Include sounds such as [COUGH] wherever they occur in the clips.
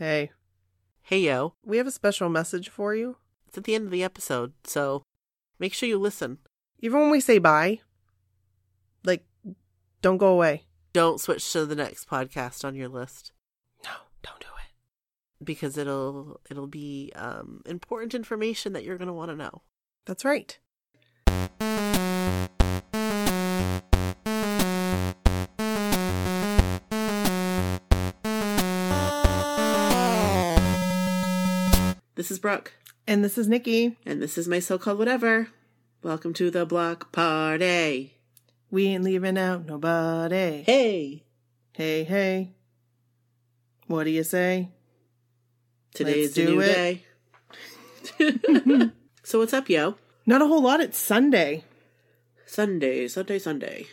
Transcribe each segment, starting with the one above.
Hey, Hey yo, we have a special message for you. it's at the end of the episode, so make sure you listen. Even when we say bye, like, don't go away. Don't switch to the next podcast on your list No, don't do it. because it'll it'll be um, important information that you're going to want to know. That's right. This is Brooke, And this is Nikki. and this is my so-called whatever. Welcome to the block party. We ain't leaving out nobody. Hey, Hey, hey. What do you say? today's a new it. day. [LAUGHS] so what's up, yo? Not a whole lot. It's Sunday. Sunday, Sunday, Sunday.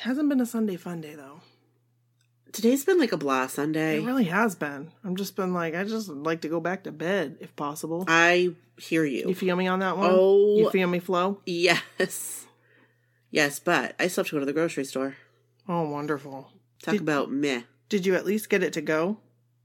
Hasn't been a Sunday fun day though. Today's been like a blah Sunday. It really has been. I'm just been like, I just like to go back to bed if possible. I hear you. You feel me on that one? Oh. You feel me, Flo? Yes. Yes, but I still have to go to the grocery store. Oh, wonderful. Talk Did- about meh. Did you at least get it to go?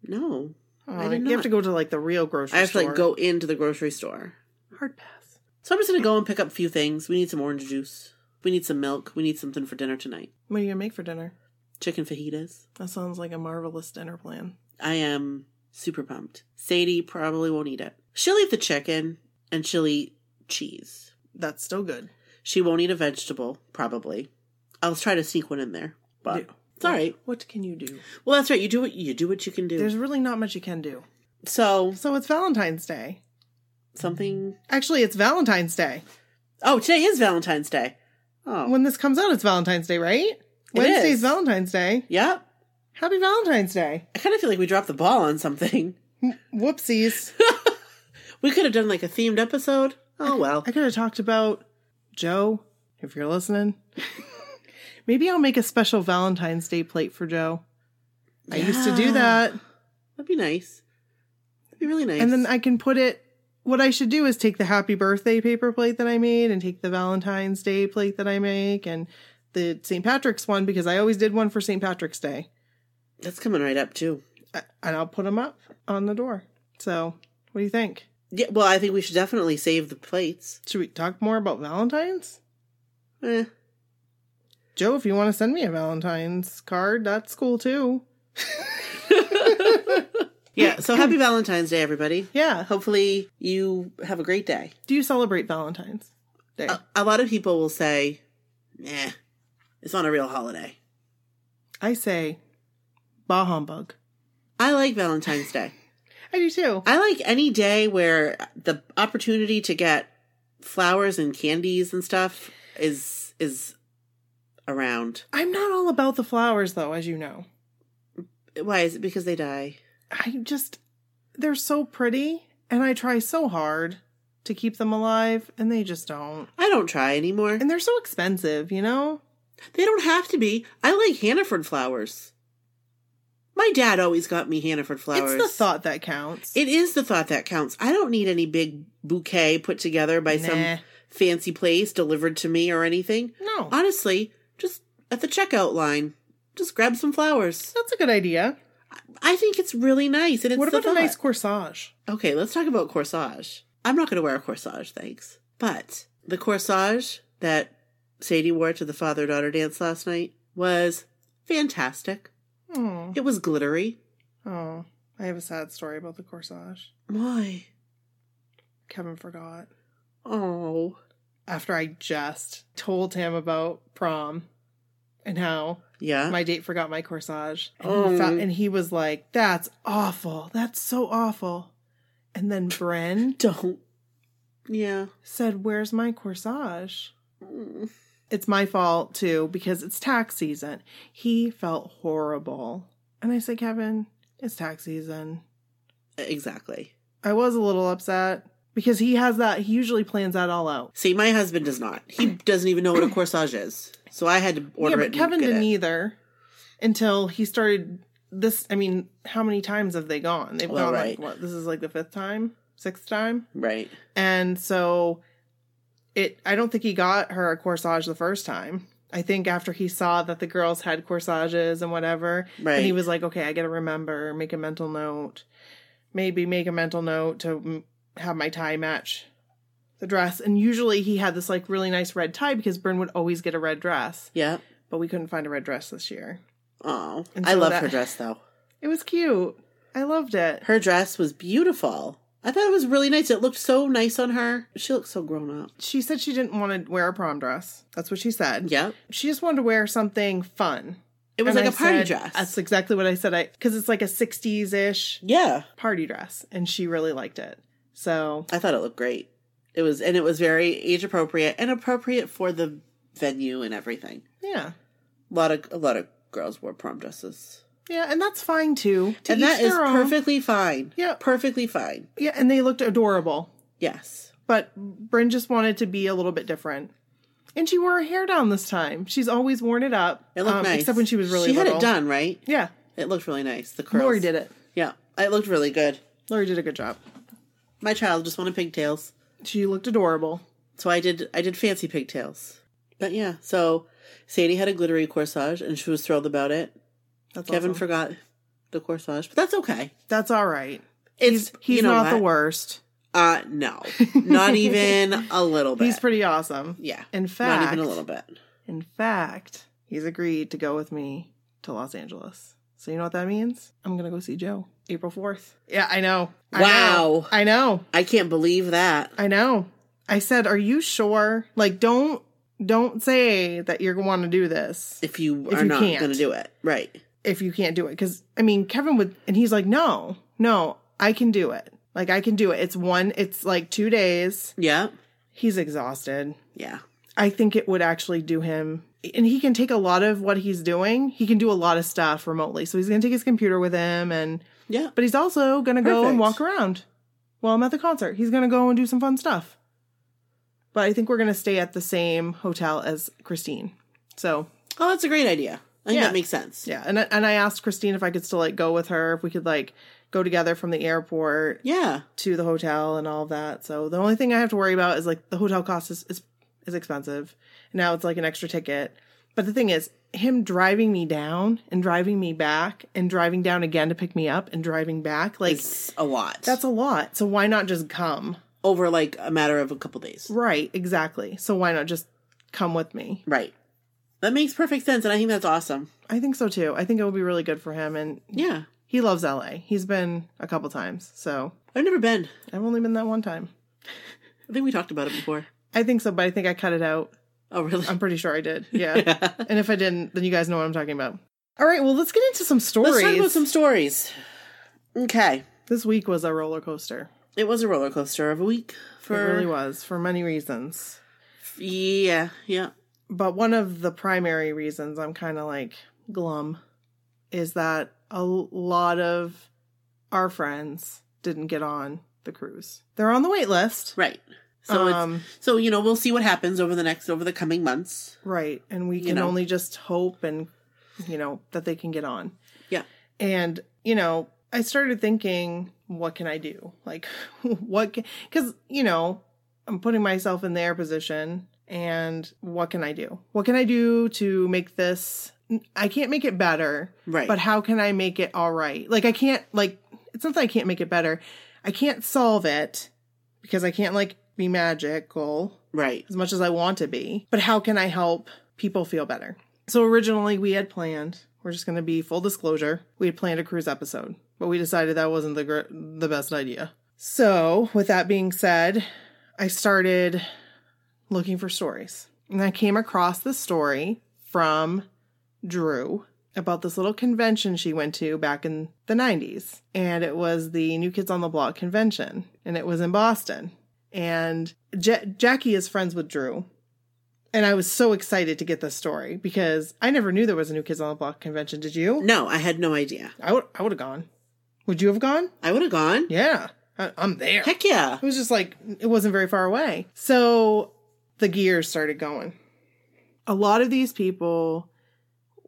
No. Oh, I did you have to go to like the real grocery store. I have to like go into the grocery store. Hard pass. So I'm just gonna go and pick up a few things. We need some orange juice. We need some milk. We need something for dinner tonight. What are you gonna make for dinner? Chicken fajitas. That sounds like a marvelous dinner plan. I am super pumped. Sadie probably won't eat it. She'll eat the chicken and she'll eat cheese. That's still good. She won't eat a vegetable, probably. I'll try to sneak one in there. But Do- it's all right. What can you do? Well, that's right. You do what you do what you can do. There's really not much you can do. so So it's Valentine's Day. something. Actually, it's Valentine's Day. Oh, today is Valentine's Day. Oh, When this comes out, it's Valentine's Day, right? Wednesday's. Valentine's Day. yep. Happy Valentine's Day. I kind of feel like we dropped the ball on something. Whoopsies. [LAUGHS] We could have done like a themed episode. Oh well. I could have talked about Joe, if you're listening. [LAUGHS] Maybe I'll make a special Valentine's Day plate for Joe. I used to do that. That'd be nice. That'd be really nice. And then I can put it. What I should do is take the happy birthday paper plate that I made and take the Valentine's Day plate that I make and the St. Patrick's one because I always did one for St. Patrick's Day. that's coming right up too. Uh, And I'll put them up on the door. So, what do you think? Yeah. Well, I think we should definitely save the plates. Should we talk more about Valentine's? Eh. Joe, if you want to send me a Valentine's card, that's cool too. [LAUGHS] Yeah. So happy Valentine's Day, everybody. Yeah. Hopefully you have a great day. Do you celebrate Valentine's Day? A, a lot of people will say, "Eh, it's not a real holiday." I say, bah humbug. I like Valentine's Day. [LAUGHS] I do too. I like any day where the opportunity to get flowers and candies and stuff is is around. I'm not all about the flowers though, as you know. Why is it because they die? I just, they're so pretty, and I try so hard to keep them alive, and they just don't. I don't try anymore. And they're so expensive, you know? They don't have to be. I like Hannaford flowers. My dad always got me Hannaford flowers. It's the thought that counts. It is the thought that counts. I don't need any big bouquet put together by Nah. some fancy place delivered to me or anything. no, Honestly, just at the checkout line, just grab some flowers. that's a good idea. I think it's really nice. And it's what about a nice corsage? Okay, let's talk about corsage. I'm not going to wear a corsage, thanks. But the corsage that Sadie wore to the father daughter dance last night was fantastic. Oh, It was glittery. oh, I have a sad story about the corsage. Why? Kevin forgot. Oh. After I just told him about prom and how Yeah. my date forgot my corsage. And, Oh. he, and he was like, That's awful. That's so awful. And then Bren Don't. Yeah. said, Where's my corsage? Mm. It's my fault too because it's tax season. He felt horrible. And I said, Kevin, it's tax season. Exactly. I was a little upset because he has that, he usually plans that all out. See, my husband does not. He doesn't even know what a corsage is. So I had to order yeah, it. but Kevin didn't it. either until he started this. I mean, how many times have they gone? They've Well, gone right. like what? This is like the fifth time, sixth time, Right. and so it. I don't think he got her a corsage the first time. I think after he saw that the girls had corsages and whatever, Right. and he was like, "Okay, I got to remember, make a mental note." maybe make a mental note to mm, have my tie match the dress. And usually he had this like really nice red tie because Bryn would always get a red dress, Yeah. but we couldn't find a red dress this year. Oh, And I so love that- her dress though. It was cute. I loved it. Her dress was beautiful. I thought it was really nice. It looked so nice on her. She looked so grown up. She said she didn't want to wear a prom dress. That's what she said. Yep. She just wanted to wear something fun. It was And like I a party said- dress. That's exactly what I said. I because it's like a '60s ish yeah. party dress, and she really liked it. So I thought it looked great. It was, and it was very age appropriate and appropriate for the venue and everything. yeah, A lot of a lot of girls wore prom dresses, yeah, and that's fine too. To and that is own. perfectly fine. Yeah. perfectly fine. Yeah, and they looked adorable. Yes, But Bryn just wanted to be a little bit different. And she wore her hair down this time. She's always worn it up. it looked um, nice. Except when she was really she little. had it done right. Yeah. It looked really nice. The curls. Lori did it. Yeah, it looked really good. Lori did a good job. My child just wanted pigtails, She looked adorable. so I did. I did fancy pigtails. But yeah, so Sadie had a glittery corsage, and she was thrilled about it. That's Kevin awesome. forgot the corsage, but that's okay. That's all right. It's He's you know not the worst. Uh, no, not [LAUGHS] even a little bit. He's pretty awesome. yeah, In fact, not even a little bit. in fact, he's agreed to go with me to Los Angeles. So you know what that means? I'm gonna go see Joe April 4th. Yeah, I know. I know. Wow. I know. I can't believe that. I know. I said, "Are you sure? Like, don't don't say that you're going to want to do this If you If are you not going to do it, right? If you can't do it." Because I mean, Kevin would, and he's like, "No, no, I can do it. Like, I can do it. It's one. It's like two days. Yeah, He's exhausted. yeah, I think it would actually do him." And he can take a lot of what he's doing. He can do a lot of stuff remotely. So he's going to take his computer with him, and yeah. but he's also going to go and walk around while I'm at the concert. He's going to go and do some fun stuff. But I think we're going to stay at the same hotel as Christine. So, Oh, that's a great idea. I think Yeah. that makes sense. yeah. And I, and I asked Christine if I could still like go with her, if we could like go together from the airport Yeah, to the hotel and all of that. So the only thing I have to worry about is like the hotel cost is is, is expensive. Now it's like an extra ticket. But the thing is, him driving me down and driving me back and driving down again to pick me up and driving back, like it's a lot. That's a lot. So why not just come? over like a matter of a couple days. Right, exactly. So why not just come with me? Right. That makes perfect sense, and I think that's awesome. I think so too. I think it would be really good for him and Yeah, he loves LA. He's been a couple times. So I've never been. I've only been that one time. I think we talked about it before. I think so, but I think I cut it out. Oh, really? I'm pretty sure I did. Yeah. [LAUGHS] and if I didn't, then you guys know what I'm talking about. All right, well, let's get into some stories. Let's talk about some stories. Okay. This week was a roller coaster. It was a roller coaster of a week It for really was for many reasons. yeah, yeah. But one of the primary reasons I'm kind of like glum is that a lot of our friends didn't get on the cruise. They're on the wait list. Right. So Um, it's so you know we'll see what happens over the next over the coming months. Right. And we You can know. only just hope and, you know, that they can get on. Yeah. And, you know, I started thinking, what can I do? Like, [LAUGHS] what can, because, you know, I'm putting myself in their position and what can I do? What can I do to make this, I can't make it better, Right. but how can I make it all right? Like, I can't, like, it's not that I can't make it better. I can't solve it because I can't, like, be magical right. as much as I want to be, but how can I help people feel better? So originally we had planned, we're just going to be full disclosure, we had planned a cruise episode, but we decided that wasn't the gr- the best idea. So, with that being said, I started looking for stories. And I came across the story from Drew about this little convention she went to back in the 90s. And it was the New Kids on the Block convention, and it was in Boston. And Ja- Jackie is friends with Drew. And I was so excited to get this story because I never knew there was a New Kids on the Block convention. Did you? No, I had no idea. I would I would have gone. Would you have gone? I would have gone. Yeah. I, I'm there. Heck yeah. It was just like it wasn't very far away. So the gears started going. A lot of these people,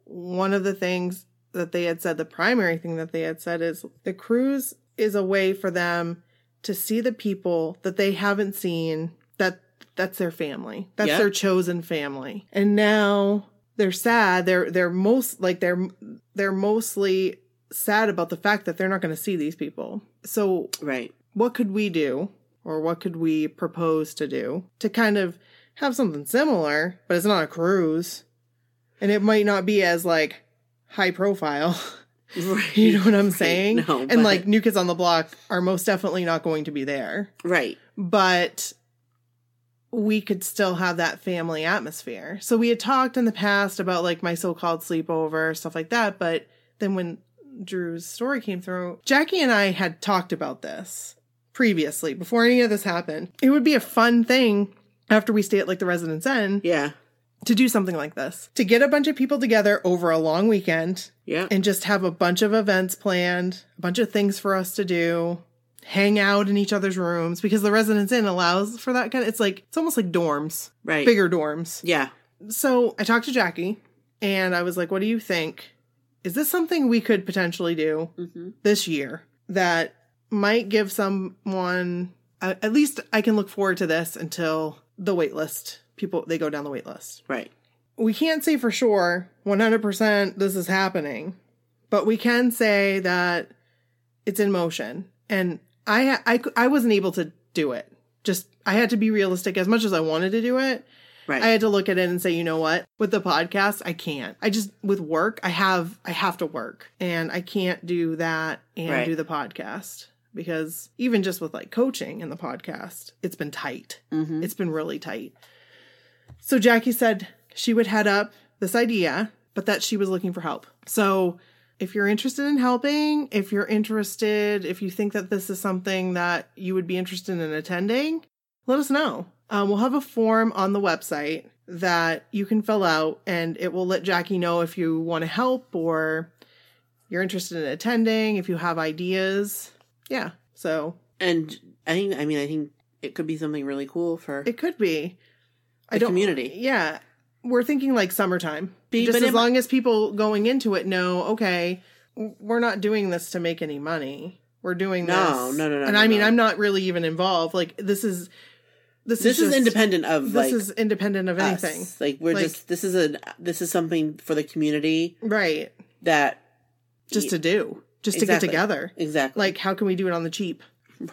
one of the things that they had said, the primary thing that they had said is the cruise is a way for them to see the people that they haven't seen that that's their family. That's Yep. their chosen family. And now they're sad. They're they're most like they're they're mostly sad about the fact that they're not going to see these people. So, Right. what could we do or what could we propose to do to kind of have something similar, but it's not a cruise. And it might not be as like high profile. Right. [LAUGHS] You know what I'm [LAUGHS] saying? No, and but- like New Kids on the Block are most definitely not going to be there. Right. But we could still have that family atmosphere. So we had talked in the past about like my so-called sleepover, stuff like that, but then when Drew's story came through, Jackie and I had talked about this previously before any of this happened. It would be a fun thing after we stay at like the Residence Inn Yeah. to do something like this. To get a bunch of people together over a long weekend Yeah. and just have a bunch of events planned, a bunch of things for us to do, hang out in each other's rooms because the Residence Inn allows for that kind of it's like it's almost like dorms, right. bigger dorms. Yeah. So I talked to Jackie and I was like, what do you think? Is this something we could potentially do hmm this year that might give someone uh, at least I can look forward to this until the wait list people they go down the wait list. Right. We can't say for sure 100% this is happening, but we can say that it's in motion. And I I I wasn't able to do it. Just I had to be realistic as much as I wanted to do it. Right. I had to look at it and say, you know what? With the podcast, I can't. I just with work, I have I have to work and I can't do that and Right. do the podcast because even just with like coaching and the podcast, it's been tight. hmm It's been really tight. So Jackie said she would head up this idea, but that she was looking for help. So if you're interested in helping, if you're interested, if you think that this is something that you would be interested in attending, let us know. Um, we'll have a form on the website that you can fill out, and it will let Jackie know if you want to help or you're interested in attending, if you have ideas. Yeah. So And I think, I mean, I think it could be something really cool for. It could be. The community. Yeah. We're thinking like summertime. Be- Just but as it- long as people going into it know, okay, we're not doing this to make any money. We're doing No, this. no, no, no, And no, I mean, no. I'm not really even involved. Like this is this, this is, is independent of This like is independent of us. anything. Like we're Like- just this is a this is something for the community Right. that Just to do. Just to get together. exactly Like how can we do it on the cheap?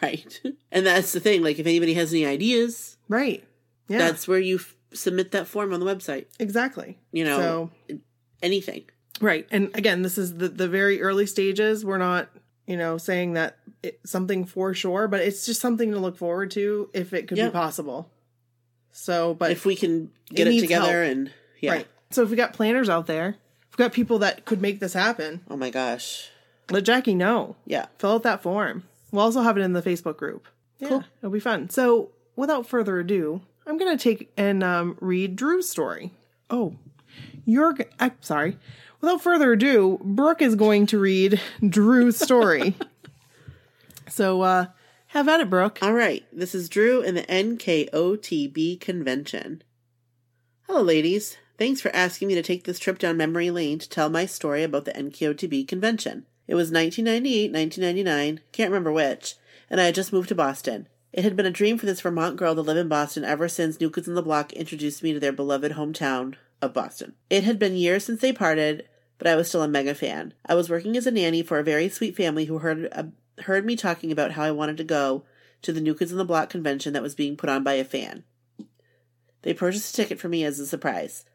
right. [LAUGHS] And that's the thing. Like if anybody has any ideas, Right. Yeah. that's where you f- submit that form on the website. exactly. You know, So anything. Right. And again, this is the, the very early stages. We're not, you know, saying that it's something for sure, but it's just something to look forward to if it could Yeah. be possible. So, but if we can get it, needs together help. and yeah. right. So if we got planners out there, if we got people that could make this happen, Oh my gosh. Let Jackie know. Yeah. Fill out that form. We'll also have it in the Facebook group. Yeah, Cool. It'll be fun. So without further ado, I'm going to take and um, read Drew's story. Oh, you're, I'm sorry. Without further ado, Brooke is going to read Drew's story. [LAUGHS] so uh, have at it, Brooke. All right. This is Drew in the NKOTB convention. Hello, ladies. Thanks for asking me to take this trip down memory lane to tell my story about the NKOTB convention. It was 1998, 1999, can't remember which, and I had just moved to Boston. It had been a dream for this Vermont girl to live in Boston ever since New Kids on the Block introduced me to their beloved hometown of Boston. It had been years since they parted, but I was still a mega fan. I was working as a nanny for a very sweet family who heard uh, heard me talking about how I wanted to go to the New Kids on the Block convention that was being put on by a fan. They purchased a ticket for me as a surprise.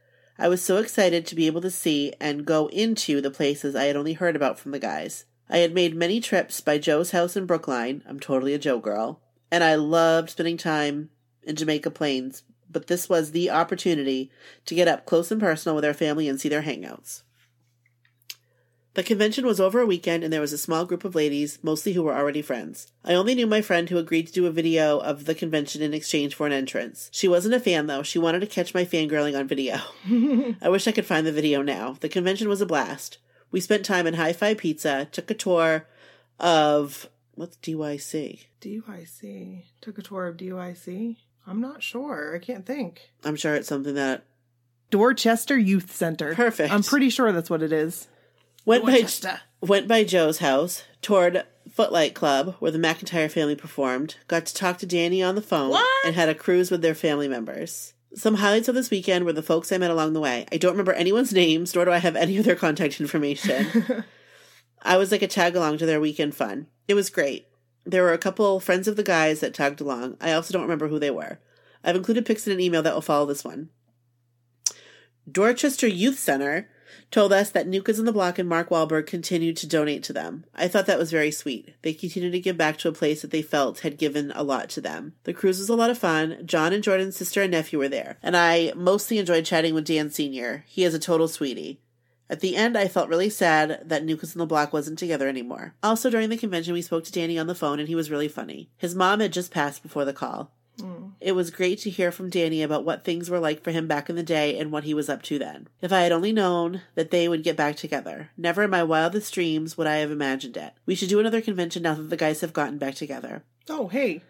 I was so excited to be able to see and go into the places I had only heard about from the guys. I had made many trips by Joe's house in Brookline. I'm totally a Joe girl. And I loved spending time in Jamaica Plains, but this was the opportunity to get up close and personal with our family and see their hangouts. The convention was over a weekend and there was a small group of ladies, mostly who were already friends. I only knew my friend who agreed to do a video of the convention in exchange for an entrance. She wasn't a fan though, she wanted to catch my fangirling on video. [LAUGHS] I wish I could find the video now. The convention was a blast. We spent time in Hi Fi Pizza, took a tour of. What's DYC? DYC. Took a tour of DUIC. I'm not sure. I can't think. I'm sure it's something that. Dorchester Youth Center. Perfect. I'm pretty sure that's what it is. Went by, went by Joe's house, toured Footlight Club, where the McIntyre family performed, got to talk to Danny on the phone, What? and had a cruise with their family members. Some highlights of this weekend were the folks I met along the way. I don't remember anyone's names, nor do I have any of their contact information. [LAUGHS] I was like a tag along to their weekend fun. It was great. There were a couple friends of the guys that tagged along. I also don't remember who they were. I've included pics in an email that will follow this one. Dorchester Youth Center told us that New Kids the Block and Mark Wahlberg continued to donate to them. I thought that was very sweet. They continued to give back to a place that they felt had given a lot to them. The cruise was a lot of fun. John and Jordan's sister and nephew were there, and I mostly enjoyed chatting with Dan Sr. He is a total sweetie. At the end, I felt really sad that Kids on the Block wasn't together anymore. Also, during the convention, we spoke to Danny on the phone, and he was really funny. His mom had just passed before the call. Mm. It was great to hear from Danny about what things were like for him back in the day and what he was up to then. If I had only known that they would get back together, never in my wildest dreams would I have imagined it. We should do another convention now that the guys have gotten back together. Oh, hey.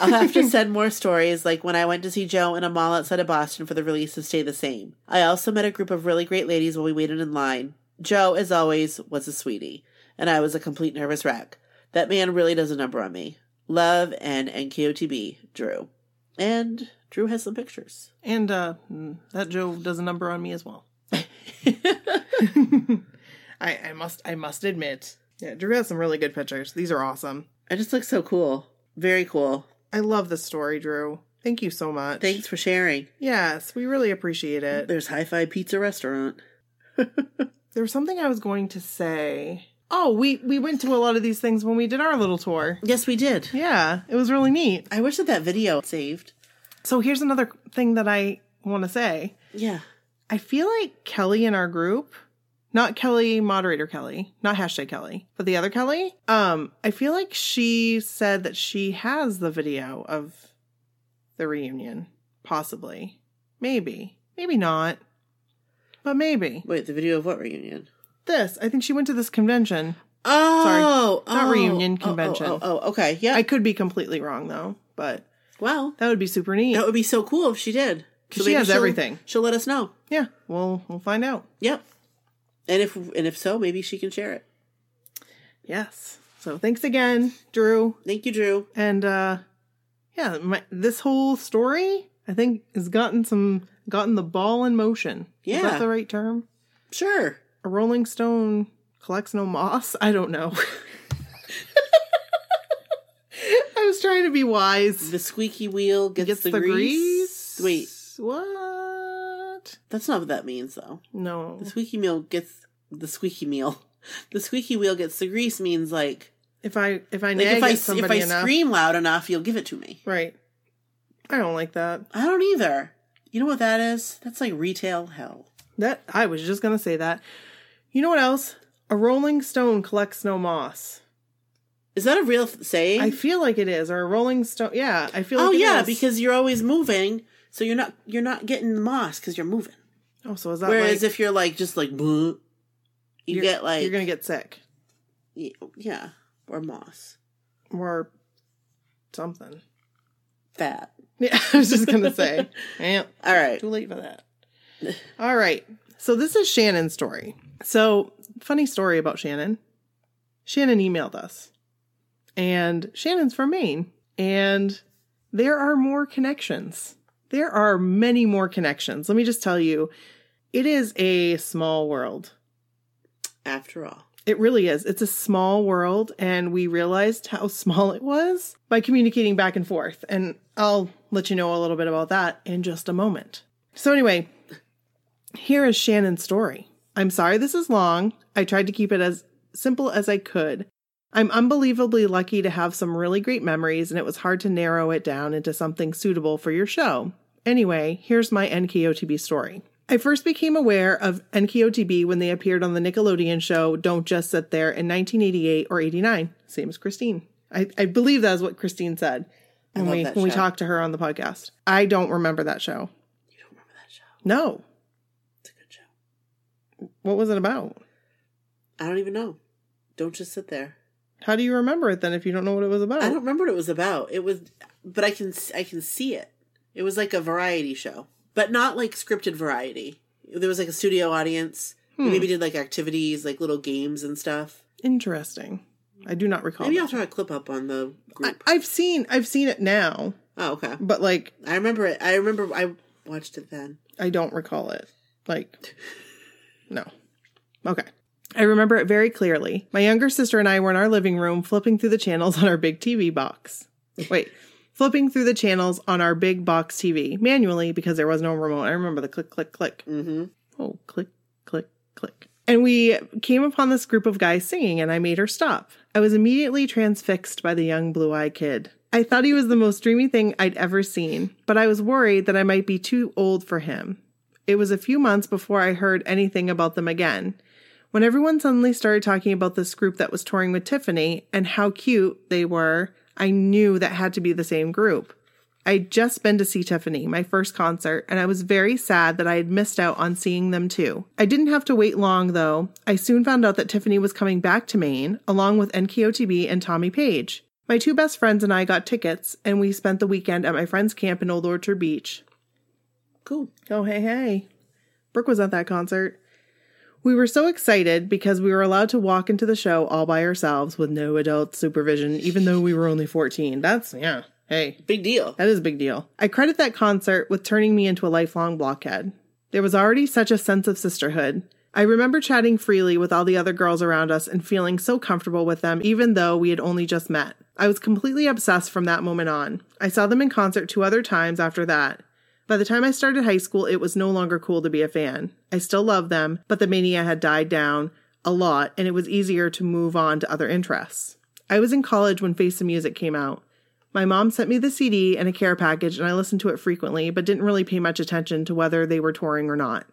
I'll have to [LAUGHS] send more stories, like when I went to see Joe in a mall outside of Boston for the release of Stay the Same. I also met a group of really great ladies while we waited in line. Joe, as always, was a sweetie, and I was a complete nervous wreck. That man really does a number on me. Love and NKOTB, Drew. And Drew has some pictures. And uh that Joe does a number on me as well. [LAUGHS] [LAUGHS] I, I must I must admit. Yeah, Drew has some really good pictures. These are awesome. I just look so cool. Very cool. I love this story, Drew. Thank you so much. Thanks for sharing. Yes, we really appreciate it. There's Hi Fi Pizza Restaurant. [LAUGHS] There was something I was going to say. Oh, we we went to a lot of these things when we did our little tour. Yes, we did. Yeah, it was really neat. I wish that that video saved. So here's another thing that I want to say. Yeah. I feel like Kelly in our group, not Kelly, moderator Kelly, not hashtag Kelly, but the other Kelly, um, I feel like she said that she has the video of the reunion. Possibly. Maybe. Maybe not. But maybe. Wait, the video of what reunion? This. I think she went to this convention. Oh, Not oh, reunion, oh, convention. Oh, oh, oh, okay. Yeah. I could be completely wrong though, but well, that would be super neat. that would be so cool if she did. she has she'll- everything. She'll let us know. Yeah, we'll we'll find out. Yep. And if and if so, maybe she can share it. Yes. So thanks again, Drew. Thank you, Drew. And uh yeah, my, this whole story I think has gotten some gotten the ball in motion. Is Yeah. that the right term? Sure. A Rolling Stone collects no moss? I don't know. [LAUGHS] I was trying to be wise. The squeaky wheel gets, Gets the, the grease. Wait, What? that's not what that means, though. No. The squeaky wheel gets the squeaky meal. [LAUGHS] The squeaky wheel gets the grease means like, If I if I like if I if I enough, scream loud enough, you'll give it to me. right? I don't like that. I don't either. You know what that is? That's like retail hell. That I was just gonna say that. You know what else? A Rolling Stone collects no moss. Is that a real th- saying? I feel like it is, or a Rolling Stone. Yeah, I feel. oh like it yeah, is. because you're always moving, so you're not you're not getting the moss because you're moving. oh, so is that Whereas like if you're like just like, you get like you're gonna get sick yeah, or moss, or something? fat. [LAUGHS] Yeah, I was just gonna say. [LAUGHS] Yeah, All right. too late for that. All right, so this is Shannon's story. So funny story about Shannon. Shannon emailed us, and Shannon's from Maine, and there are more connections. There are many more connections. Let me just tell you, it is a small world. After all, It really is. It's a small world, and we realized how [LAUGHS] small it was by communicating back and forth. And I'll let you know a little bit about that in just a moment. So, anyway, here is Shannon's story. I'm sorry this is long. I tried to keep it as simple as I could. I'm unbelievably lucky to have some really great memories, and it was hard to narrow it down into something suitable for your show. Anyway, here's my NKOTB story. I first became aware of NKOTB when they appeared on the Nickelodeon show Don't Just Sit There in 1988 or 89, same as Christine. I, I believe that is what Christine said when we when we talked to her on the podcast. I don't remember that show. you don't remember that show? No. It's a good show. What was it about? I don't even know. Don't just sit there. How do you remember it then if you don't know what it was about? I don't remember what it was about. It was, but I can I can see it. It was like a variety show, but not like scripted variety. There was like a studio audience. We hmm. maybe did like activities, like little games and stuff. Interesting. I do not recall. Maybe that. I'll throw a clip up on the I, group. I've seen I've seen it now, oh, okay. but like I remember it. I remember I watched it then. I don't recall it. Like [LAUGHS] no. Okay. I remember it very clearly. My younger sister and I were in our living room flipping through the channels on our big TV box. Wait, flipping through the channels on our big box TV manually because there was no remote. I remember the click, click, click. Mm-hmm. Oh, click, click, click. And we came upon this group of guys singing, and I made her stop. I was immediately transfixed by the young blue eyed kid. I thought he was the most dreamy thing I'd ever seen, but I was worried that I might be too old for him. It was a few months before I heard anything about them again. When everyone suddenly started talking about this group that was touring with Tiffany and how cute they were, I knew that had to be the same group. I'd just been to see Tiffany, my first concert, and I was very sad that I had missed out on seeing them too. I didn't have to wait long though. I soon found out that Tiffany was coming back to Maine, along with NKOTB and Tommy Page. My two best friends and I got tickets, and we spent the weekend at my friend's camp in Old Orchard Beach. Cool. Oh, hey, hey. Brooke was at that concert. We were so excited because we were allowed to walk into the show all by ourselves with no adult supervision, even though we were only 14. That's, yeah, hey, Big deal. that is a big deal. I credit that concert with turning me into a lifelong blockhead. There was already such a sense of sisterhood. I remember chatting freely with all the other girls around us and feeling so comfortable with them, even though we had only just met. I was completely obsessed from that moment on. I saw them in concert two other times after that. By the time I started high school, it was no longer cool to be a fan. I still loved them, but the mania had died down a lot, and it was easier to move on to other interests. I was in college when Face the Music came out. My mom sent me the CD and a care package, and I listened to it frequently, but didn't really pay much attention to whether they were touring or not.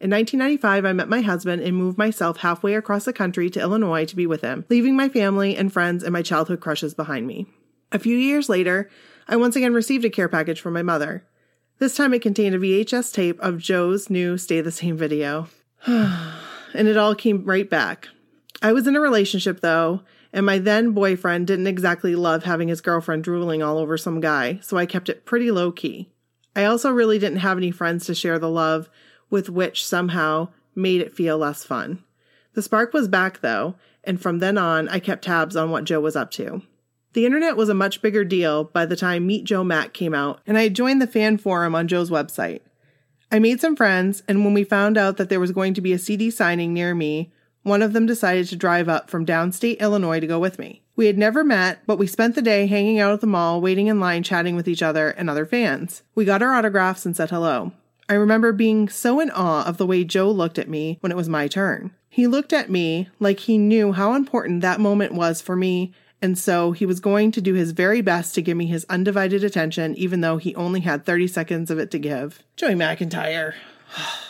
In 1995, I met my husband and moved myself halfway across the country to Illinois to be with him, leaving my family and friends and my childhood crushes behind me. A few years later, I once again received a care package from my mother. This time it contained a VHS tape of Joe's new Stay the Same video. [SIGHS] and it all came right back. I was in a relationship though, and my then boyfriend didn't exactly love having his girlfriend drooling all over some guy, so I kept it pretty low key. I also really didn't have any friends to share the love with, which somehow made it feel less fun. The spark was back though, and from then on, I kept tabs on what Joe was up to. The internet was a much bigger deal by the time Meet Joe Mac came out, and I joined the fan forum on Joe's website. I made some friends, and when we found out that there was going to be a CD signing near me, one of them decided to drive up from downstate Illinois to go with me. We had never met, but we spent the day hanging out at the mall, waiting in line, chatting with each other and other fans. We got our autographs and said hello. I remember being so in awe of the way Joe looked at me when it was my turn. He looked at me like he knew how important that moment was for me, and so he was going to do his very best to give me his undivided attention, even though he only had 30 seconds of it to give. Joey McIntyre. [SIGHS]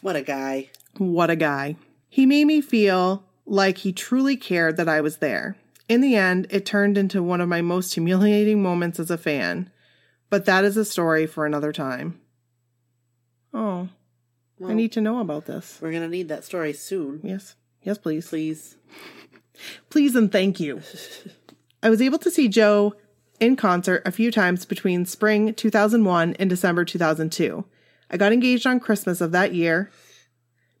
What a guy. What a guy. He made me feel like he truly cared that I was there. In the end, it turned into one of my most humiliating moments as a fan, but that is a story for another time. Oh, I need to know about this. We're going to need that story soon. Yes. Yes, please. Please. Please and thank you. I was able to see Joe in concert a few times between spring 2001 and December 2002. I got engaged on Christmas of that year,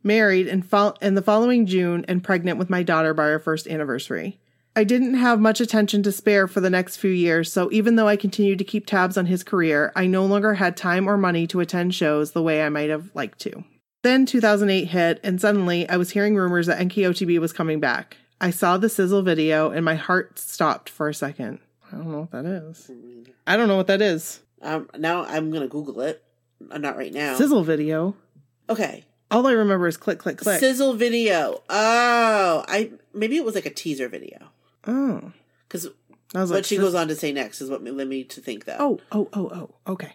married in, fol- in the following June, and pregnant with my daughter by our first anniversary. I didn't have much attention to spare for the next few years, so even though I continued to keep tabs on his career, I no longer had time or money to attend shows the way I might have liked to. Then 2008 hit, and suddenly I was hearing rumors that NKOTB was coming back. I saw the sizzle video, and my heart stopped for a second. I don't know what that is. I don't know what that is. Um, now I'm going to Google it. Uh, not right now. Sizzle video. Okay. All I remember is click, click, click. Sizzle video. Oh, I maybe it was like a teaser video. oh, Because what like, she goes on to say next is what led me to think that. Oh, oh, oh, oh, okay.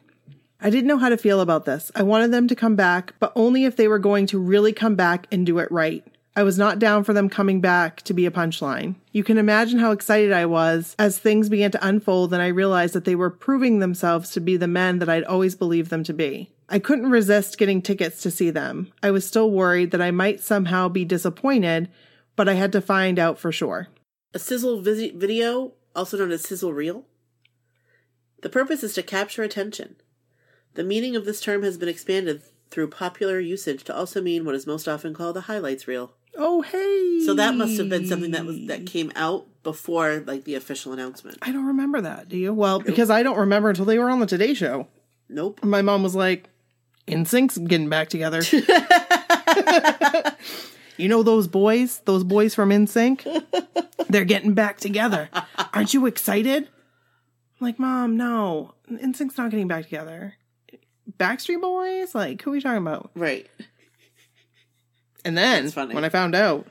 I didn't know how to feel about this. I wanted them to come back, but only if they were going to really come back and do it right. I was not down for them coming back to be a punchline. You can imagine how excited I was as things began to unfold and I realized that they were proving themselves to be the men that I'd always believed them to be. I couldn't resist getting tickets to see them. I was still worried that I might somehow be disappointed, but I had to find out for sure. A sizzle visi- video, also known as sizzle reel. The purpose is to capture attention. The meaning of this term has been expanded through popular usage to also mean what is most often called a highlights reel. Oh, hey! So that must have been something that was that came out before like the official announcement. I don't remember that. Do you? Well, because I don't remember until they were on the Today Show. Nope. My mom was like, "NSYNC's getting back together." [LAUGHS] You know those boys, those boys from NSYNC? They're getting back together. Aren't you excited? I'm like, Mom, no. NSYNC's not getting back together. Backstreet Boys? Like, who are we talking about? Right. And then when I found out,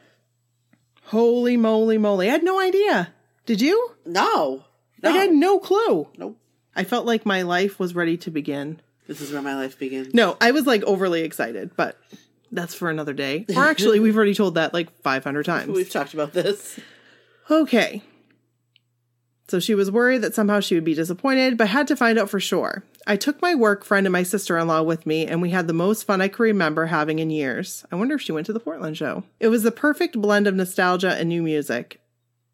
holy moly moly, I had no idea. Did you? No. No. Like, I had no clue. nope. I felt like my life was ready to begin. This is where my life begins. No, I was like overly excited, but that's for another day. Or actually, [LAUGHS] we've already told that like 500 times. We've talked about this. Okay. So she was worried that somehow she would be disappointed, but had to find out for sure. I took my work friend and my sister in law with me, and we had the most fun I could remember having in years. I wonder if she went to the Portland show. It was the perfect blend of nostalgia and new music.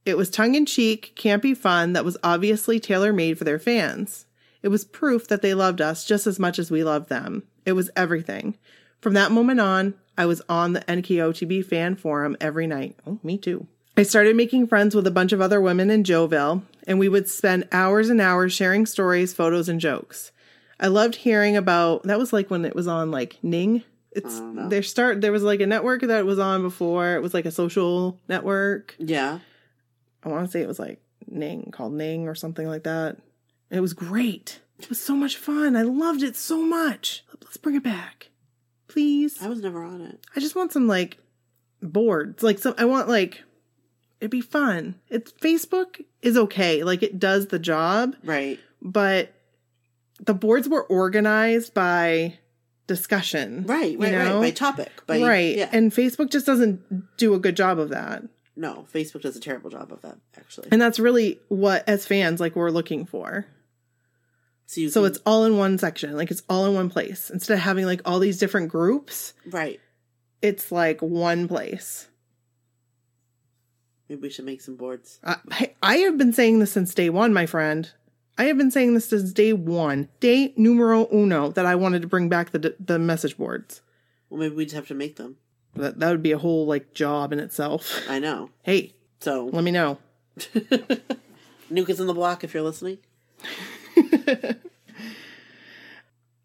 It was tongue in cheek, campy fun that was obviously tailor made for their fans. It was proof that they loved us just as much as we loved them. It was everything. From that moment on, I was on the NKOTB fan forum every night. Oh, me too. I started making friends with a bunch of other women in Joeville, and we would spend hours and hours sharing stories, photos, and jokes. I loved hearing about that was like when it was on like Ning. It's oh, there start there was like a network that was on before. It was like a social network. Yeah. I want to say it was like Ning, called Ning or something like that. And it was great. It was so much fun. I loved it so much. Let's bring it back. Please. I was never on it. I just want some like boards. Like some I want like it'd be fun. It's Facebook is okay. Like it does the job, Right. but the boards were organized by discussion. Right. you Right. know? Right. By topic. By, right. Yeah. And Facebook just doesn't do a good job of that. no, Facebook does a terrible job of that, actually. And that's really what as fans like we're looking for. So, you So can- it's all in one section, like it's all in one place. Instead of having like all these different groups, right. it's like one place. Maybe we should make some boards. I, I- I have been saying this since day one, my friend. I have been saying this since day one, day numero uno, that I wanted to bring back the the message boards. Well, maybe we just have to make them. That that would be a whole like job in itself. [LAUGHS] I know. Hey, So, let me know. [LAUGHS] New Kids on the Block if you're listening. [LAUGHS]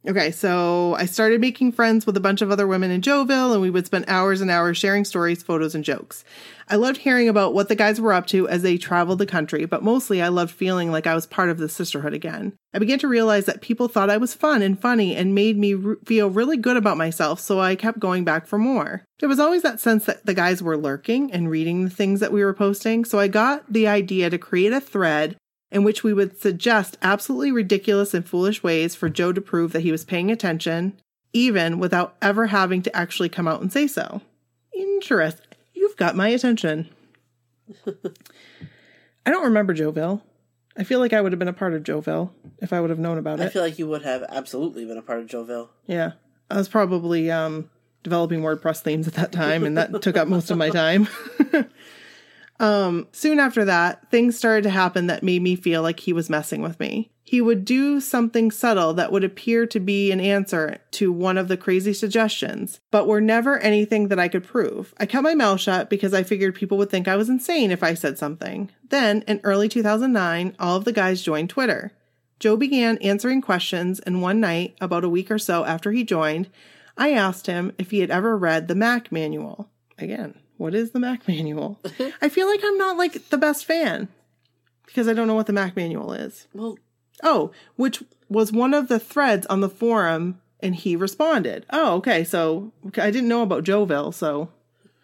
Okay, so I started making friends with a bunch of other women in Joeville, and we would spend hours and hours sharing stories, photos, and jokes. I loved hearing about what the guys were up to as they traveled the country, but mostly I loved feeling like I was part of the sisterhood again. I began to realize that people thought I was fun and funny and made me re- feel really good about myself, so I kept going back for more. There was always that sense that the guys were lurking and reading the things that we were posting, so I got the idea to create a thread in which we would suggest absolutely ridiculous and foolish ways for Joe to prove that he was paying attention, even without ever having to actually come out and say so. Interest. You've got my attention. [LAUGHS] I don't remember Joeville. I feel like I would have been a part of Joeville if I would have known about it. I feel like you would have absolutely been a part of Joeville. yeah. I was probably um, developing WordPress themes at that time, and that took up most of my time. [LAUGHS] Um, soon after that, things started to happen that made me feel like he was messing with me. He would do something subtle that would appear to be an answer to one of the crazy suggestions, but were never anything that I could prove. I kept my mouth shut because I figured people would think I was insane if I said something. Then, in early 2009, all of the guys joined Twitter. Joe began answering questions, and one night, about a week or so after he joined, I asked him if he had ever read the Mac manual. Again, what is the Mac manual? [LAUGHS] I feel like I'm not like the best fan because I don't know what the Mac manual is. Well, Oh, which was one of the threads on the forum, and he responded. Oh, okay. So I didn't know about Joeville, so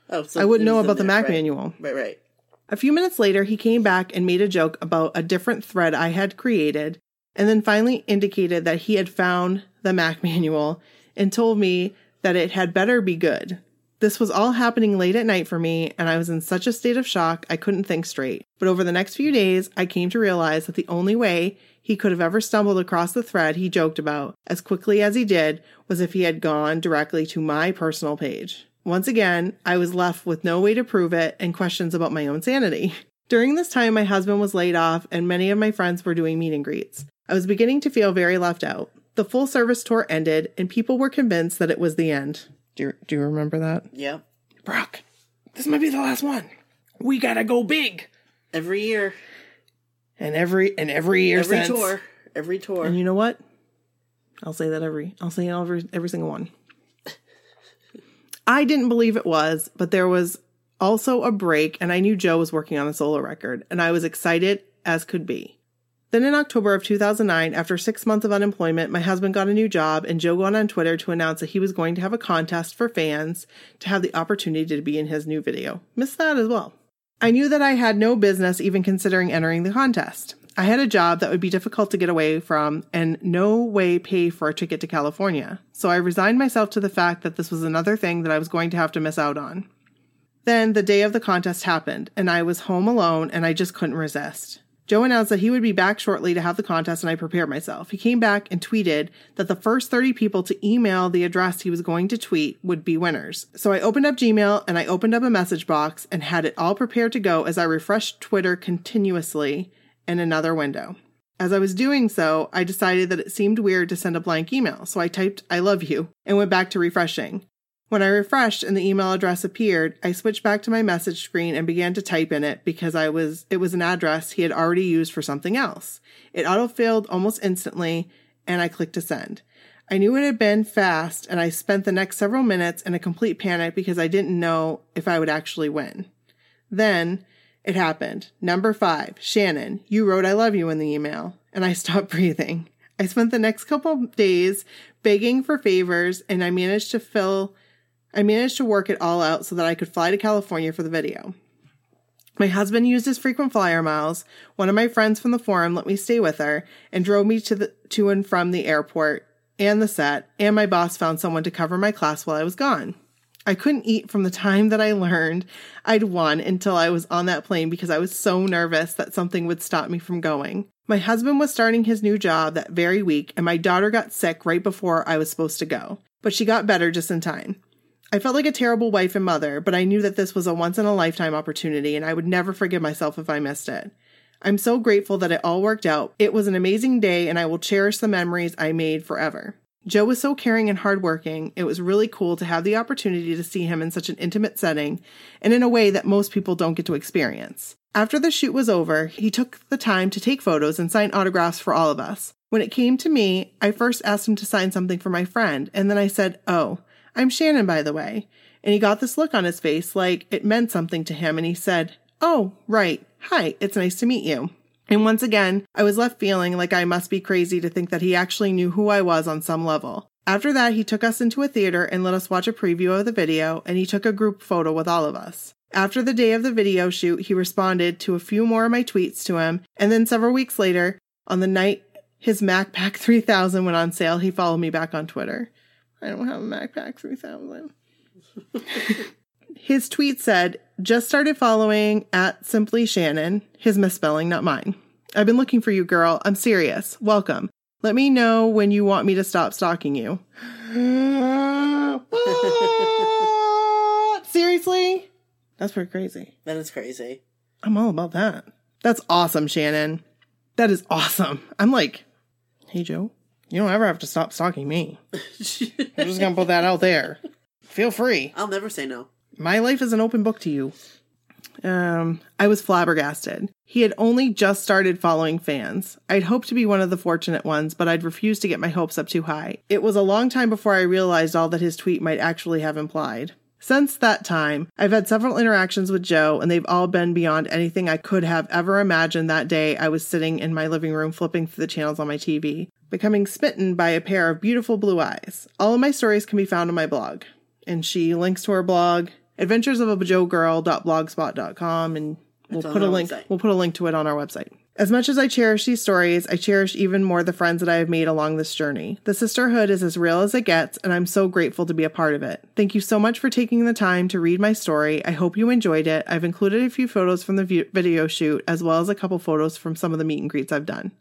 oh, so I wouldn't know about the Mac right. manual. Right, right. A few minutes later, he came back and made a joke about a different thread I had created, and then finally indicated that he had found the Mac [LAUGHS] manual and told me that it had better be good. This was all happening late at night for me, and I was in such a state of shock I couldn't think straight. But over the next few days, I came to realize that the only way he could have ever stumbled across the thread he joked about as quickly as he did was if he had gone directly to my personal page. Once again, I was left with no way to prove it and questions about my own sanity. [LAUGHS] During this time, my husband was laid off and many of my friends were doing meet and greets. I was beginning to feel very left out. The full service tour ended and people were convinced that it was the end. Do you, do you remember that? Yeah. Brock, this might be the last one. We gotta go big. Every year, And every and every year every since. tour, every tour. And you know what? I'll say that every I'll say every every single one. I didn't believe it was, but there was also a break, and I knew Joe was working on a solo record, and I was excited as could be. Then in October of 2009, after six months of unemployment, my husband got a new job, and Joe went on Twitter to announce that he was going to have a contest for fans to have the opportunity to be in his new video. Missed that as well. I knew that I had no business even considering entering the contest. I had a job that would be difficult to get away from and no way pay for a ticket to California. So I resigned myself to the fact that this was another thing that I was going to have to miss out on. Then the day of the contest happened, and I was home alone and I just couldn't resist. Joe announced that he would be back shortly to have the contest, and I prepared myself. He came back and tweeted that the first 30 people to email the address he was going to tweet would be winners. So I opened up Gmail and I opened up a message box and had it all prepared to go as I refreshed Twitter continuously in another window. As I was doing so, I decided that it seemed weird to send a blank email, so I typed I love you and went back to refreshing. When I refreshed and the email address appeared, I switched back to my message screen and began to type in it because I was it was an address he had already used for something else. It autofilled almost instantly and I clicked to send. I knew it had been fast and I spent the next several minutes in a complete panic because I didn't know if I would actually win. Then it happened. Number 5, Shannon, you wrote I love you in the email and I stopped [LAUGHS] breathing. I spent the next couple days begging for favors and I managed to fill I managed to work it all out so that I could fly to California for the video. My husband used his frequent flyer miles. One of my friends from the forum let me stay with her and drove me to the to and from the airport and the set, and my boss found someone to cover my class while I was gone. I couldn't eat from the time that I learned I'd won until I was on that plane because I was so nervous that something would stop me from going. My husband was starting his new job that very week, and my daughter got sick right before I was supposed to go, but she got better just in time. I felt like a terrible wife and mother, but I knew that this was a once in a lifetime opportunity and I would never forgive myself if I missed it. I'm so grateful that it all worked out. It was an amazing day and I will cherish the memories I made forever. Joe was so caring and hardworking. It was really cool to have the opportunity to see him in such an intimate setting and in a way that most people don't get to experience. After the shoot was over, he took the time to take photos and sign autographs for all of us. When it came to me, I first asked him to sign something for my friend, and then I said, Oh, I'm Shannon, by the way. And he got this look on his face like it meant something to him, and he said, Oh, right. Hi, it's nice to meet you. And once again, I was left feeling like I must be crazy to think that he actually knew who I was on some level. After that, he took us into a theater and let us watch a preview of the video, and he took a group photo with all of us. After the day of the video shoot, he responded to a few more of my tweets to him, and then several weeks later, on the night his MacPack [LAUGHS] 3000 went on sale, he followed me back on Twitter. I don't have a MacPack 3000. His tweet said, just started following at Simply Shannon. His misspelling, not mine. I've been looking for you, girl. I'm serious. Welcome. Let me know when you want me to stop stalking you. [LAUGHS] Seriously? That's pretty crazy. That is crazy. I'm all about that. That's awesome, Shannon. That is awesome. I'm like, hey, Joe, you don't ever have to stop stalking me. [LAUGHS] I'm just gonna put that out there. Feel free. I'll never say no. My life is an open book to you. Um, I was flabbergasted. He had only just started following fans. I'd hoped to be one of the fortunate ones, but I'd refused to get my hopes up too high. It was a long time before I realized all that his tweet might actually have implied. Since that time, I've had several interactions with Joe, and they've all been beyond anything I could have ever imagined that day I was sitting in my living room flipping through the channels on my TV, becoming smitten by a pair of beautiful blue eyes. All of my stories can be found on my blog. And she links to her blog, adventuresofabajogirl.blogspot.com, and we'll put a link website. we'll put a link to it on our website. As much as I cherish these stories, I cherish even more the friends that I have made along this journey. The sisterhood is as real as it gets, and I'm so grateful to be a part of it. Thank you so much for taking the time to read my story. I hope you enjoyed it. I've included a few photos from the video shoot, as well as a couple photos from some of the meet and greets I've done.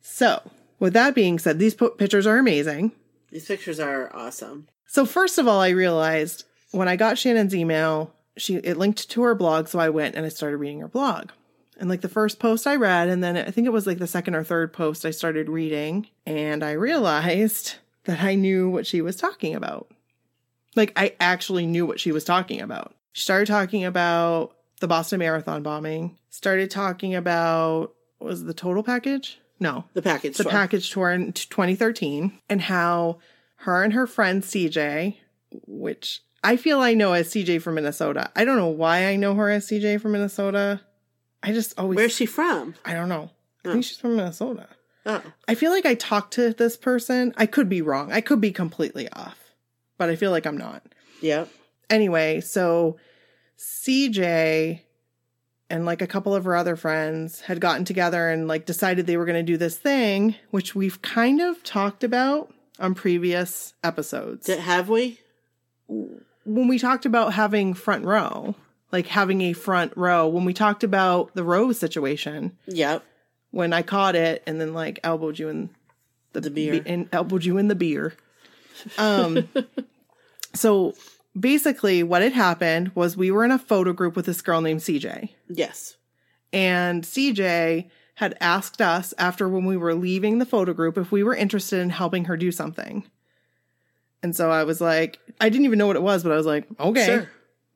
So, with that being said, these po- pictures are amazing. These pictures are awesome. So first of all, I realized when I got Shannon's email, she it linked to her blog, so I went and I started reading her blog. And like the first post I read, and then I think it was like the second or third post I started reading, and I realized [LAUGHS] that I knew what she was talking about. Like I actually knew what she was talking about. She started talking about the Boston Marathon bombing, started talking about was the total package? No, The package the tour. package tour in 2013 and how her and her friend CJ, which I feel I know as CJ from Minnesota. I don't know why I know her as CJ from Minnesota. I just always Where's she from? I don't know. I Oh. think she's from Minnesota. Oh, I feel like I talked to this person. I could be wrong. I could be completely off, but I feel like I'm not. yep. Anyway, so CJ and like a couple of her other friends had gotten together and like decided they were going to do this thing, which we've kind of talked about on previous episodes. Did, have we? when we talked about having front row, like having a front row, when we talked about the rose situation, Yep. when I caught it and then like elbowed you in the, The beer. and elbowed you in the beer. Um, [LAUGHS] so basically, what had happened was we were in a photo group with this girl named CJ, Yes. and CJ had asked us after when we were leaving the photo group if we were interested in helping her do something. And so I was like, I didn't even know what it was, but I was like, okay, Sure.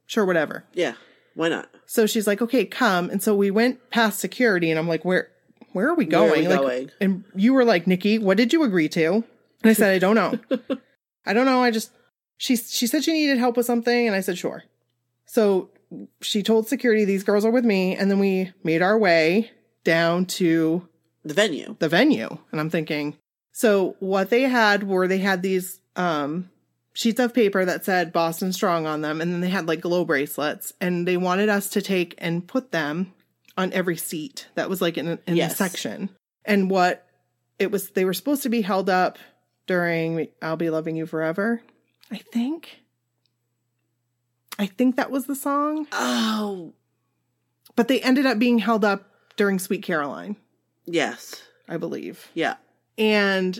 sure whatever. Yeah. Why not? So she's like, okay, come. And so we went past security and I'm like, where, where are we Where are going? we like, going? and you were like, Nikki, what did you agree to? And I said, I don't know. [LAUGHS] I don't know. I just, she, she said she needed help with something. And I said, sure. So she told security, these girls are with me. And then we made our way down to The venue. the venue. And I'm thinking, so what they had were they had these um sheets of paper that said Boston Strong on them, and then they had like glow bracelets, and they wanted us to take and put them on every seat that was like in, in Yes. the section. And what it was, they were supposed to be held up during I'll Be Loving You Forever, I think. I think that was the song, Oh, but they ended up being held up during Sweet Caroline, yes. I believe. Yeah. and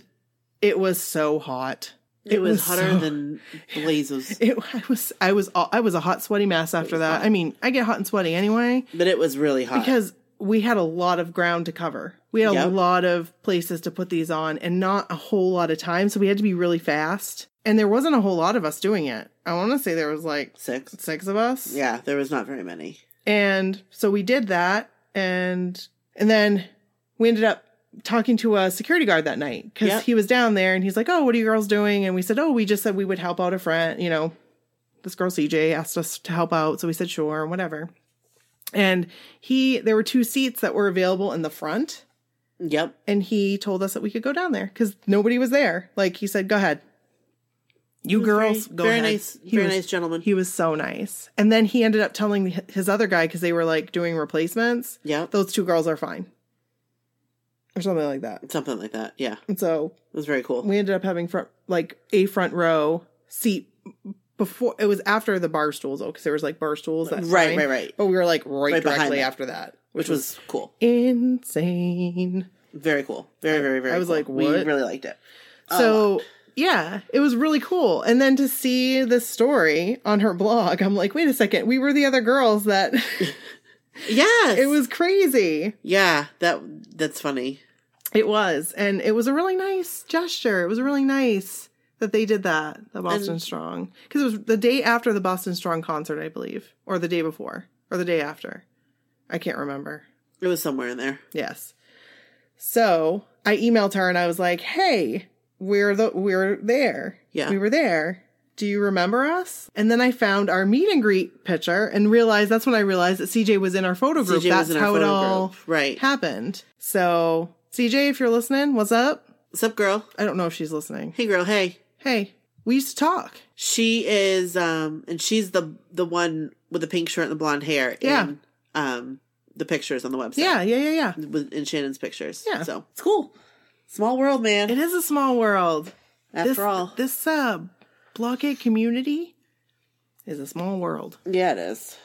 it was so hot. It, was, hotter so- than blazes, [LAUGHS] It I was I was all, I was a hot sweaty mess after that. hot. I mean, I get hot and sweaty anyway but it was really hot. because we had a lot of ground to cover. We had a lot of places to put these on and not a whole lot of time, so we had to be really fast. And there wasn't a whole lot of us doing it. I want to say there was like Six. 6 of us. Yeah, there was not very many. And so we did that and and then we ended up talking to a security guard that night because Yep. he was down there and he's like, Oh, what are you girls doing? And we said, Oh, we just said we would help out a friend, you know. This girl CJ asked us to help out, so we said sure, and whatever. And he there were two seats that were available in the front, Yep. and he told us that we could go down there because nobody was there. Like he said, Go ahead. You girls, very, go very ahead. nice, He very was- nice gentleman. he was so nice. And then he ended up telling his other guy because they were like doing replacements. Yeah, Those two girls are fine. Or something like that. Something like that. Yeah, And so it was very cool. we ended up having front like a front row seat before it was after the bar stools though, because there was like bar stools that Right, fine. right, right. But we were like right, Right directly after that. Which was cool. insane. Very cool. Very, very, very. I was cool. like, We really liked it. So yeah, it was really cool. And then to see this story on her blog, I'm like, wait a second, we were the other girls that yes, it was crazy. Yeah, that that's funny. It was. And it was a really nice gesture. It was really nice that they did that, the Boston And- Strong. Because it was the day after the Boston Strong concert, I believe, or the day before, or the day after. I can't remember. It was somewhere in there. Yes. So I emailed her and I was like, "Hey, we're the we're there. Yeah. we were there. Do you remember us?" And then I found our meet and greet picture and realized that's when I realized that CJ was in our photo group. CJ was that's how it all group. Right. happened. So CJ, if you're listening, what's up? What's up, girl? I don't know if she's listening. Hey, girl. Hey. Hey, we used to talk. She is, um, and she's the the one with the pink shirt and the blonde hair. Yeah. In, um, the pictures on the website. Yeah, yeah, yeah, yeah. With, in Shannon's pictures. Yeah. So it's cool. Small world, man. It is a small world. After this, all. this uh, blockhead community is a small world. yeah, it is.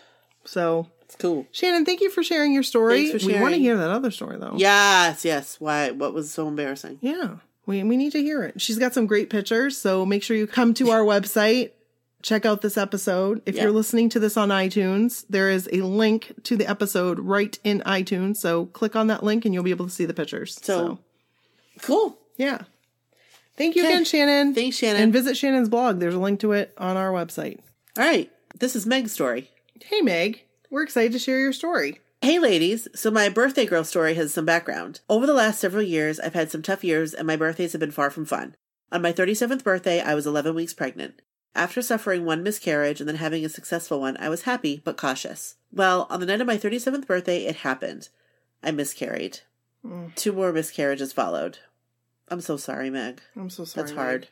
So It's cool. Shannon, thank you for sharing your story. We want to hear that other story though. Yes, yes. Why? What was so embarrassing? Yeah. We we need to hear it. She's got some great pictures, so make sure you come to our [LAUGHS] website, check out this episode. If Yeah. you're listening to this on iTunes, there is a link to the episode right in iTunes. So click on that link and you'll be able to see the pictures. So, cool. yeah. Thank you Okay. again, Shannon. Thanks, Shannon. And visit Shannon's blog. There's a link to it on our website. All right. This is Meg's story. Hey Meg, we're excited to share your story. Hey, ladies. So, my birthday girl story has some background. Over the last several years, I've had some tough years, and my birthdays have been far from fun. On my 37th birthday, I was 11 weeks pregnant. After suffering one miscarriage and then having a successful one, I was happy but cautious. Well, on the night of my 37th birthday, it happened. I miscarried. Mm. Two more miscarriages followed. I'm so sorry, Meg. I'm so sorry. That's Meg. hard.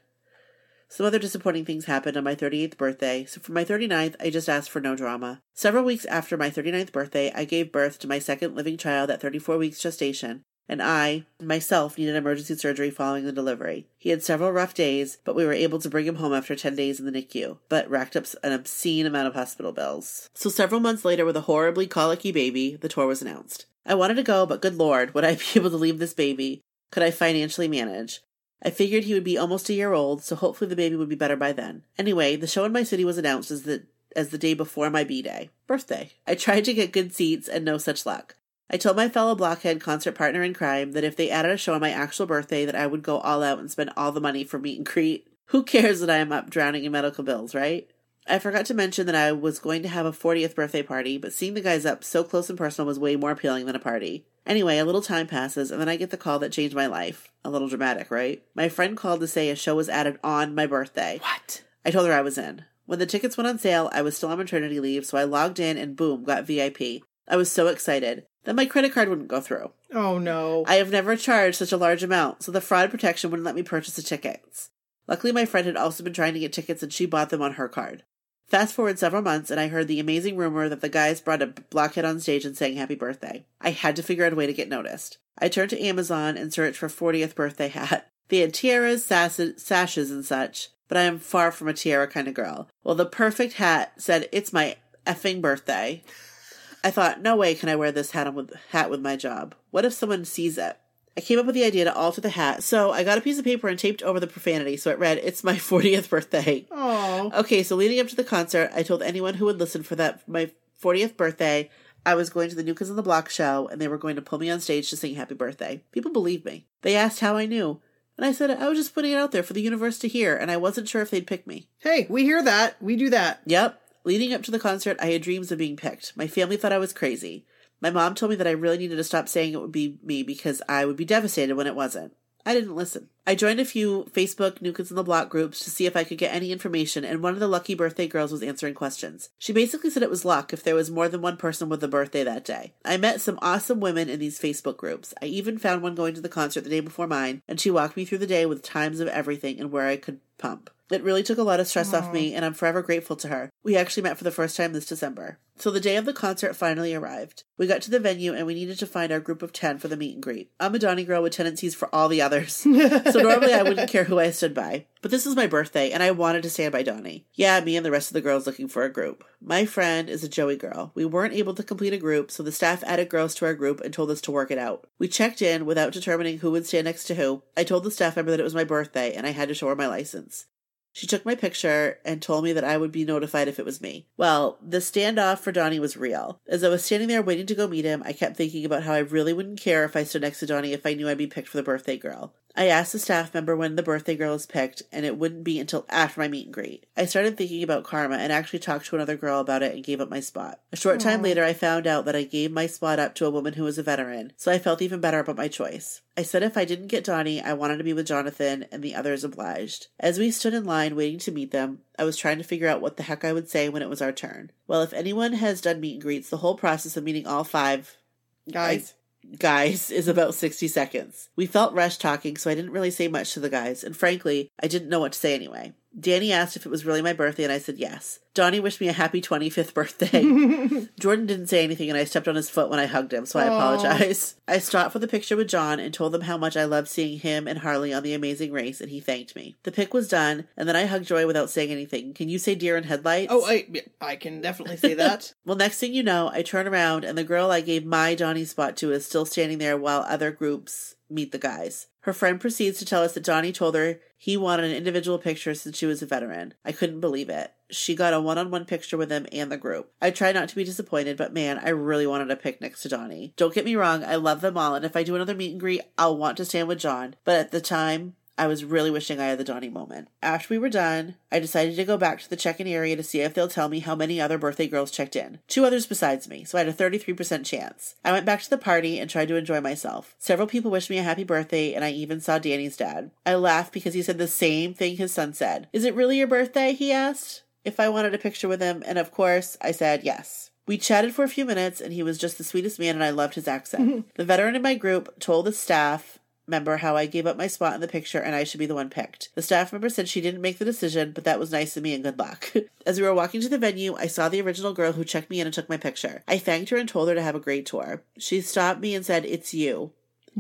Some other disappointing things happened on my 38th birthday, so for my 39th, I just asked for no drama. Several weeks after my 39th birthday, I gave birth to my second living child at 34 weeks gestation, and I, myself, needed emergency surgery following the delivery. He had several rough days, but we were able to bring him home after 10 days in the NICU, but racked up an obscene amount of hospital bills. So several months later, with a horribly colicky baby, the tour was announced. I wanted to go, but good lord, would I be able to leave this baby? Could I financially manage? I figured he would be almost a year old, so hopefully the baby would be better by then. Anyway, the show in my city was announced as the as the day before my B day, birthday. I tried to get good seats and no such luck. I told my fellow blockhead concert partner in crime that if they added a show on my actual birthday that I would go all out and spend all the money for meet and greet. Who cares that I am up drowning in medical bills, right? I forgot to mention that I was going to have a 40th birthday party, but seeing the guys up so close and personal was way more appealing than a party. Anyway, a little time passes, and then I get the call that changed my life. A little dramatic, right? My friend called to say a show was added on my birthday. What? I told her I was in. When the tickets went on sale, I was still on maternity leave, so I logged in and boom, got VIP. I was so excited. Then my credit card wouldn't go through. Oh no. I have never charged such a large amount, so the fraud protection wouldn't let me purchase the tickets. Luckily, my friend had also been trying to get tickets and she bought them on her card. Fast forward several months, and I heard the amazing rumor that the guys brought a blockhead on stage and sang happy birthday. I had to figure out a way to get noticed. I turned to Amazon and searched for 40th birthday hat. [LAUGHS] They had tiaras, sashes, and such, but I am far from a tiara kind of girl. Well, the perfect hat said, It's my effing birthday. I thought, no way can I wear this hat with hat with my job. What if someone sees it? I came up with the idea to alter the hat, so I got a piece of paper and taped over the profanity so it read, It's my [LAUGHS] 40th birthday. Oh. Okay, so leading up to the concert, I told anyone who would listen for that my 40th birthday, I was going to the New Kids on the Block show and they were going to pull me on stage to sing happy birthday. People believed me. They asked how I knew. And I said I was just putting it out there for the universe to hear and I wasn't sure if they'd pick me. Hey, we hear that. We do that. Yep. Leading up to the concert, I had dreams of being picked. My family thought I was crazy. My mom told me that I really needed to stop saying it would be me because I would be devastated when it wasn't. I didn't listen. I joined a few Facebook New Kids on the Block groups to see if I could get any information, and one of the lucky birthday girls was answering questions. She basically said it was luck if there was more than one person with a birthday that day. I met some awesome women in these Facebook groups. I even found one going to the concert the day before mine, and she walked me through the day with times of everything and where I could pump. It really took a lot of stress off mm-hmm. me, and I'm forever grateful to her. We actually met for the first time this December. So the day of the concert finally arrived. We got to the venue and we needed to find our group of 10 for the meet and greet. I'm a Donnie girl with tendencies for all the others. [LAUGHS] so normally I wouldn't care who I stood by. But this is my birthday and I wanted to stand by Donnie. Yeah, me and the rest of the girls looking for a group. My friend is a Joey girl. We weren't able to complete a group, so the staff added girls to our group and told us to work it out. We checked in without determining who would stand next to who. I told the staff member that it was my birthday and I had to show her my license. She took my picture and told me that I would be notified if it was me. Well, the standoff for Donnie was real. As I was standing there waiting to go meet him, I kept thinking about how I really wouldn't care if I stood next to Donnie if I knew I'd be picked for the birthday girl. I asked the staff member when the birthday girl was picked, and it wouldn't be until after my meet and greet. I started thinking about karma and actually talked to another girl about it and gave up my spot. A short time later, I found out that I gave my spot up to a woman who was a veteran, so I felt even better about my choice. I said if I didn't get Donnie, I wanted to be with Jonathan, and the others obliged. As we stood in line waiting to meet them, I was trying to figure out what the heck I would say when it was our turn. Well, if anyone has done meet and greets, the whole process of meeting all five Guys. Guys is about 60 seconds. We felt rushed talking, so I didn't really say much to the guys, and frankly, I didn't know what to say anyway. Danny asked if it was really my birthday, and I said yes. Donnie wished me a happy 25th [LAUGHS] birthday. [LAUGHS] Jordan didn't say anything, and I stepped on his foot when I hugged him, so I apologize. [LAUGHS] I stopped for the picture with John and told them how much I loved seeing him and Harley on the amazing race, and he thanked me. The pic was done, and then I hugged Joey without saying anything. Can you say deer in headlights? oh, I I can definitely say that. Well, next thing you know, I turn around and the girl I gave my Donnie spot to is still standing there while other groups meet the guys. Her friend proceeds to tell us that Donnie told her he wanted an individual picture since she was a veteran. I couldn't believe it. She got a one on one picture with him and the group. I tried not to be disappointed, but man, I really wanted a pic next to Donnie. Don't get me wrong, I love them all, and if I do another meet and greet, I'll want to stand with John. But at the time, I was really wishing I had the Donnie moment. After we were done, I decided to go back to the check in area to see if they'll tell me how many other birthday girls checked in. Two others besides me, so I had a 33% chance. I went back to the party and tried to enjoy myself. Several people wished me a happy birthday, and I even saw Danny's dad. I laughed because he said the same thing his son said. Is it really your birthday? he asked. If I wanted a picture with him, and of course, I said yes. We chatted for a few minutes, and he was just the sweetest man, and I loved his accent. [LAUGHS] the veteran in my group told the staff member how I gave up my spot in the picture and I should be the one picked. The staff member said she didn't make the decision, but that was nice of me and good luck. [LAUGHS] As we were walking to the venue, I saw the original girl who checked me in and took my picture. I thanked her and told her to have a great tour. She stopped me and said, It's you.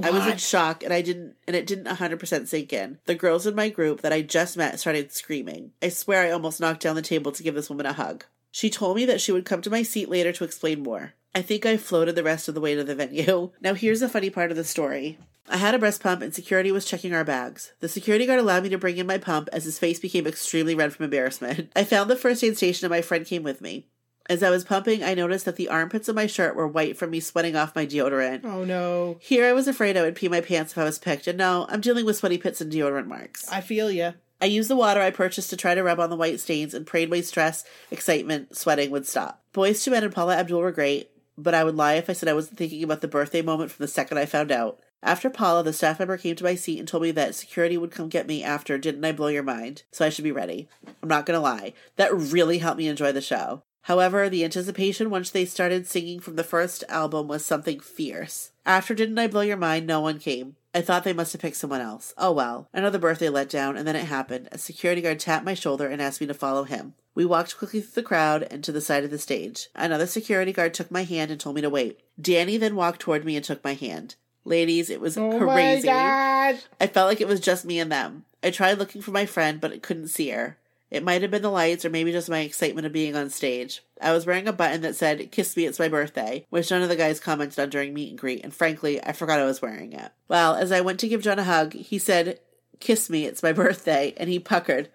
I was in shock and I didn't and it didn't 100% sink in. The girls in my group that I just met started screaming. I swear I almost knocked down the table to give this woman a hug. She told me that she would come to my seat later to explain more. I think I floated the rest of the way to the venue. [LAUGHS] Now here's the funny part of the story. I had a breast pump and security was checking our bags. The security guard allowed me to bring in my pump as his face became extremely red from embarrassment. [LAUGHS] I found the first aid station and my friend came with me. As I was pumping, I noticed that the armpits of my shirt were white from me sweating off my deodorant. Oh no. Here I was afraid I would pee my pants if I was picked, and no, I'm dealing with sweaty pits and deodorant marks. I feel ya. I used the water I purchased to try to rub on the white stains and prayed my stress, excitement, sweating would stop. Boyz II Men and Paula Abdul were great, but I would lie if I said I wasn't thinking about the birthday moment from the second I found out. After Paula, the staff member came to my seat and told me that security would come get me after Didn't I Blow Your Mind? So I should be ready. I'm not gonna lie. That really helped me enjoy the show. However, the anticipation once they started singing from the first album was something fierce. After Didn't I Blow Your Mind, no one came. I thought they must have picked someone else. Oh well. Another birthday let down, and then it happened. A security guard tapped my shoulder and asked me to follow him. We walked quickly through the crowd and to the side of the stage. Another security guard took my hand and told me to wait. Danny then walked toward me and took my hand. Ladies, it was Oh crazy. my god. I felt like it was just me and them. I tried looking for my friend, but I couldn't see her. It might have been the lights or maybe just my excitement of being on stage. I was wearing a button that said, Kiss me, it's my birthday, which none of the guys commented on during meet and greet, and frankly, I forgot I was wearing it. Well, as I went to give John a hug, he said, Kiss me, it's my [LAUGHS] birthday, and he puckered.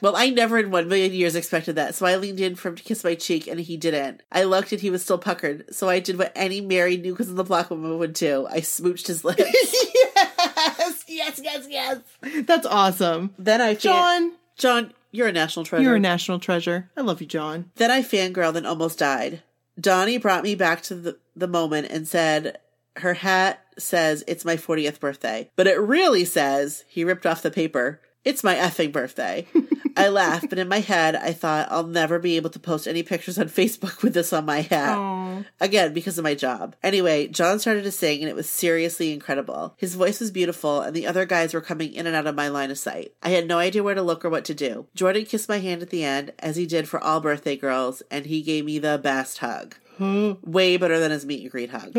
Well, I never in one million years expected that, so I leaned in for him to kiss my cheek, and he didn't. I looked and he was still puckered, so I did what any married New Kids on the Block woman would do. I smooched his lips. [LAUGHS] yes. yes, yes, yes. That's awesome. Then I fan- John, John, you're a national treasure. you're a national treasure. I love you, John. Then I fangirled and almost died. Donnie brought me back to the, the moment and said, Her hat says it's my 40th birthday, but it really says, he ripped off the paper, it's my effing birthday. [LAUGHS] I laughed, but in my head, I thought I'll never be able to post any pictures on [LAUGHS] Facebook with this on my hat. Oh. Again, because of my job. Anyway, John started to sing and it was seriously incredible. His voice was beautiful and the other guys were coming in and out of my line of sight. I had no idea where to look or what to do. Jordan kissed my hand at the end, as he did for all birthday girls, and he gave me the best hug. Way better than his meet and greet hug.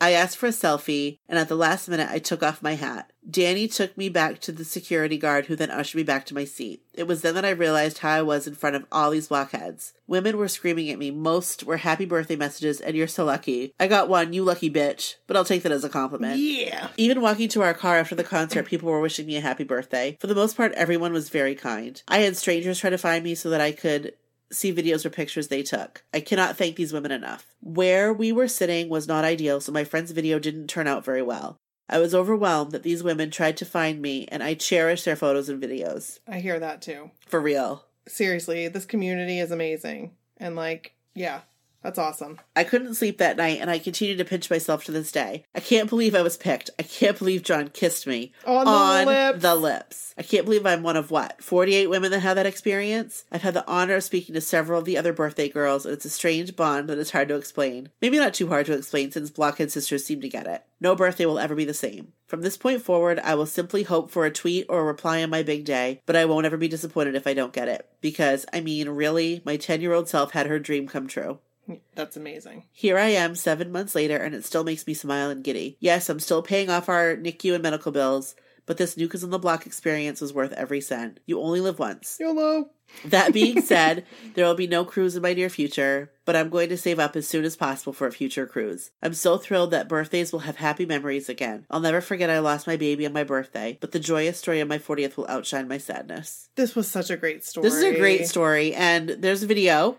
I asked for a selfie, and at the last minute, I took off my hat. Danny took me back to the security guard, who then ushered me back to my seat. It was then that I realized how I was in front of all these blockheads. Women were screaming at me. Most were happy birthday messages, and you're so lucky. I got one, you lucky bitch, but I'll take that as a compliment. Yeah. Even walking to our car after the concert, people were wishing me a happy birthday. For the most part, everyone was very kind. I had strangers try to find me so that I could see videos or pictures they took. I cannot thank these women enough. Where we were sitting was not ideal, so my friend's video didn't turn out very well. I was overwhelmed that these women tried to find me, and I cherish their photos and videos. I hear that too. For real. Seriously, this community is amazing. And like, yeah, that's awesome. I couldn't sleep that night, and I continue to pinch myself to this day. I can't believe I was picked. I can't believe John kissed me On the lips. the lips. I can't believe I'm one of what? 48 women that have that experience? I've had the honor of speaking to several of the other birthday girls, and it's a strange bond that is hard to explain. Maybe not too hard to explain since Blockhead sisters seem to get it. No birthday will ever be the same. From this point forward, I will simply hope for a tweet or a reply on my big day, but I won't ever be disappointed if I don't get it. Because, I mean, really, my 10 year old self had her dream come true. That's amazing. Here I am seven months later, and it still makes me smile and giddy. Yes, I'm still paying off our NICU and medical bills, but this Kids on the Block experience was worth every cent. You only live once. YOLO. That being [LAUGHS] said, there will be no cruise in my near future, but I'm going to save up as soon as possible for a future cruise. I'm so thrilled that birthdays will have happy memories again. I'll never forget I lost my baby on my birthday, but the joyous story of my 40th will outshine my sadness. This was such a great story. This is a great story, and there's a video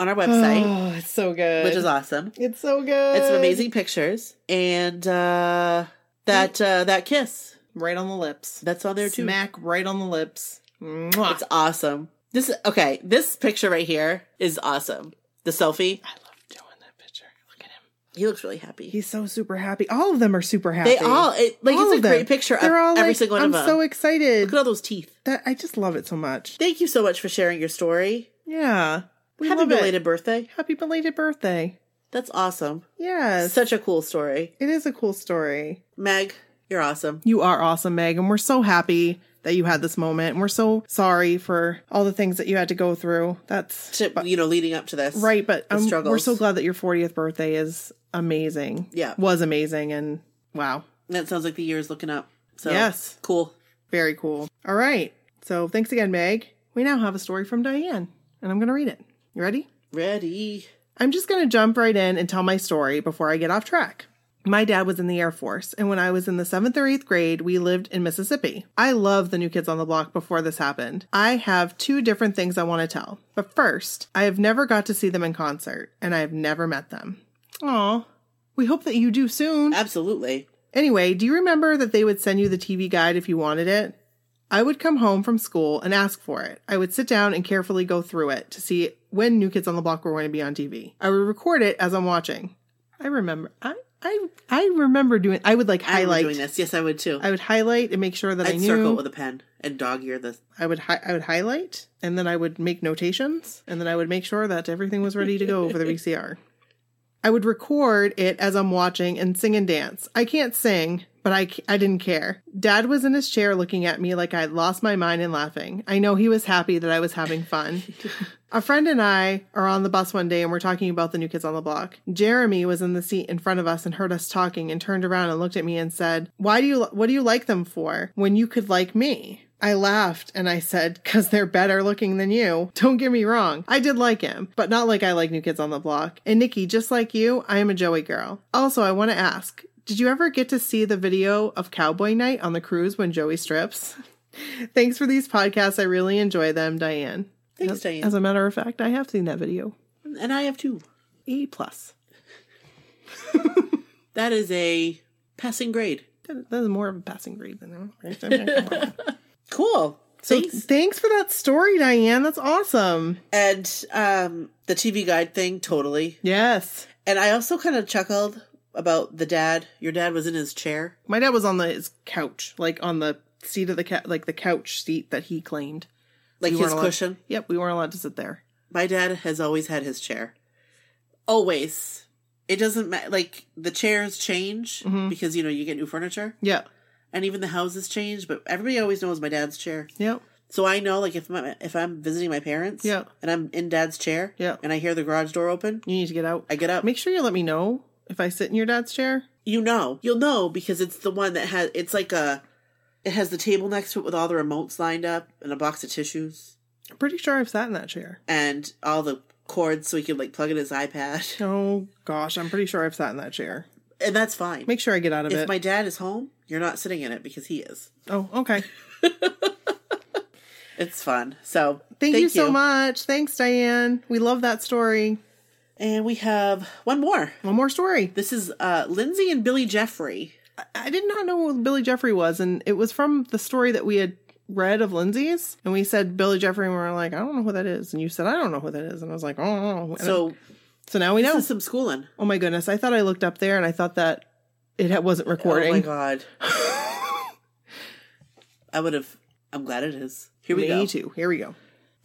on our website, [SIGHS] Oh, it's so good. which is awesome. It's so good. It's some amazing pictures, and uh, that uh, that kiss. right on the lips. That's on there too. Smack right on the lips. Mwah. It's awesome. This okay. This picture right here is awesome. The selfie. I love doing that picture. Look at him. He looks really happy. He's so super happy. All of them are super happy. They all it, like All it's a them. great picture They're all every like, single one I'm of them. I'm so excited. Look at all those teeth. That I just love it so much. Thank you so much for sharing your story. Yeah. We Happy belated it. birthday. Happy belated birthday. That's awesome. Yes. Such a cool story. it is a cool story. Meg, you're awesome. You are awesome, Meg, and we're so happy that you had this moment. And we're so sorry for all the things that you had to go through. That's To, you know, leading up to this. right, but um, we're so glad that your 40th birthday is amazing. Yeah. Was amazing and wow. That sounds like the year is looking up. So Yes. Cool. Very cool. All right. So thanks again, Meg. We now have a story from Diane, and I'm going to read it. You ready? Ready. I'm just going to jump right in and tell my story before I get off track. My dad was in the Air Force, and when I was in the seventh or eighth grade, we lived in Mississippi. I love the New Kids on the Block before this happened. I have two different things I want to tell. But first, I have never got to see them in concert, and I have never met them. Aw. We hope that you do soon. Absolutely. Anyway, do you remember that they would send you the TV guide if you wanted it? I would come home from school and ask for it. I would sit down and carefully go through it to see when New Kids on the Block were going to be on TV. I would record it as I'm watching. I remember. I I I remember doing. I would like I highlight. doing this. Yes, I would too. I would highlight and make sure that I I'd knew. circle it with a pen and dog ear the. I would hi- I would highlight and then I would make notations and then I would make sure that everything was ready to go for the [LAUGHS] VCR. I would record it as I'm watching and sing and dance. I can't sing, but I, I didn't care. Dad was in his chair looking at me like I'd lost my mind and laughing. I know he was happy that I was having fun. [LAUGHS] A friend and I are on the bus one day and we're talking about the new kids on the block. Jeremy was in the seat in front of us and heard us talking and turned around and looked at me and said, "Why do you what do you like them for when you could like me?" I laughed and I said, "Cuz they're better looking than you." Don't get me wrong. I did like him, but not like I like new kids on the block. And Nikki, just like you, I am a Joey girl. Also, I want to ask, did you ever get to see the video of Cowboy Night on the cruise when Joey strips? [LAUGHS] Thanks for these podcasts. I really enjoy them, Diane. Thanks, As- Diane. As a matter of fact, I have seen that video. And I have two. A plus. [LAUGHS] That is a passing grade. That, that is more of a passing grade than [LAUGHS] that. Cool. so Thanks. thanks for that story, Diane. That's awesome. And um, the TV guide thing, totally. Yes. And I also kind of chuckled about the dad. Your dad was in his chair. My dad was on the his couch, like on the seat of the cat, like the couch seat that he claimed. Like We his allowed- cushion. Yep, we weren't allowed to sit there. My dad has always had his chair. Always. It doesn't matter. Like the chairs change Mm-hmm. because you know you get new furniture, Yeah. and even the houses change. But everybody always knows my dad's chair. Yep. So I know, like if my, if I'm visiting my parents, Yeah. and I'm in dad's chair, Yeah. and I hear the garage door open, You need to get out. I get out. Make sure you let me know if I sit in your dad's chair. you know, you'll know because it's the one that has. It's like a. It has the table next to it with all the remotes lined up and a box of tissues I'm pretty sure I've sat in that chair. and all the cords so he can like plug in his iPad, [LAUGHS] Oh gosh, I'm pretty sure I've sat in that chair. and that's fine. Make sure I get out of if it. If my dad is home, you're not sitting in it because he is. oh, okay. [LAUGHS] It's fun. So Thank, you so much. Thanks, Diane. We love that story. And we have one more. One more story. This is uh Lindsay and Billy Jeffrey. I did not know who Billy Jeffrey was, and it was from the story that we had read of Lindsay's. And we said Billy Jeffrey, and we were like, I don't know who that is. And you said, I don't know who that is. And I was like, oh, and So so now we this know. is some schooling. oh my goodness. I thought I looked up there and I thought that it wasn't recording. Oh my god. [LAUGHS] I would have I'm glad it is. Here we Me go. too. Here we go.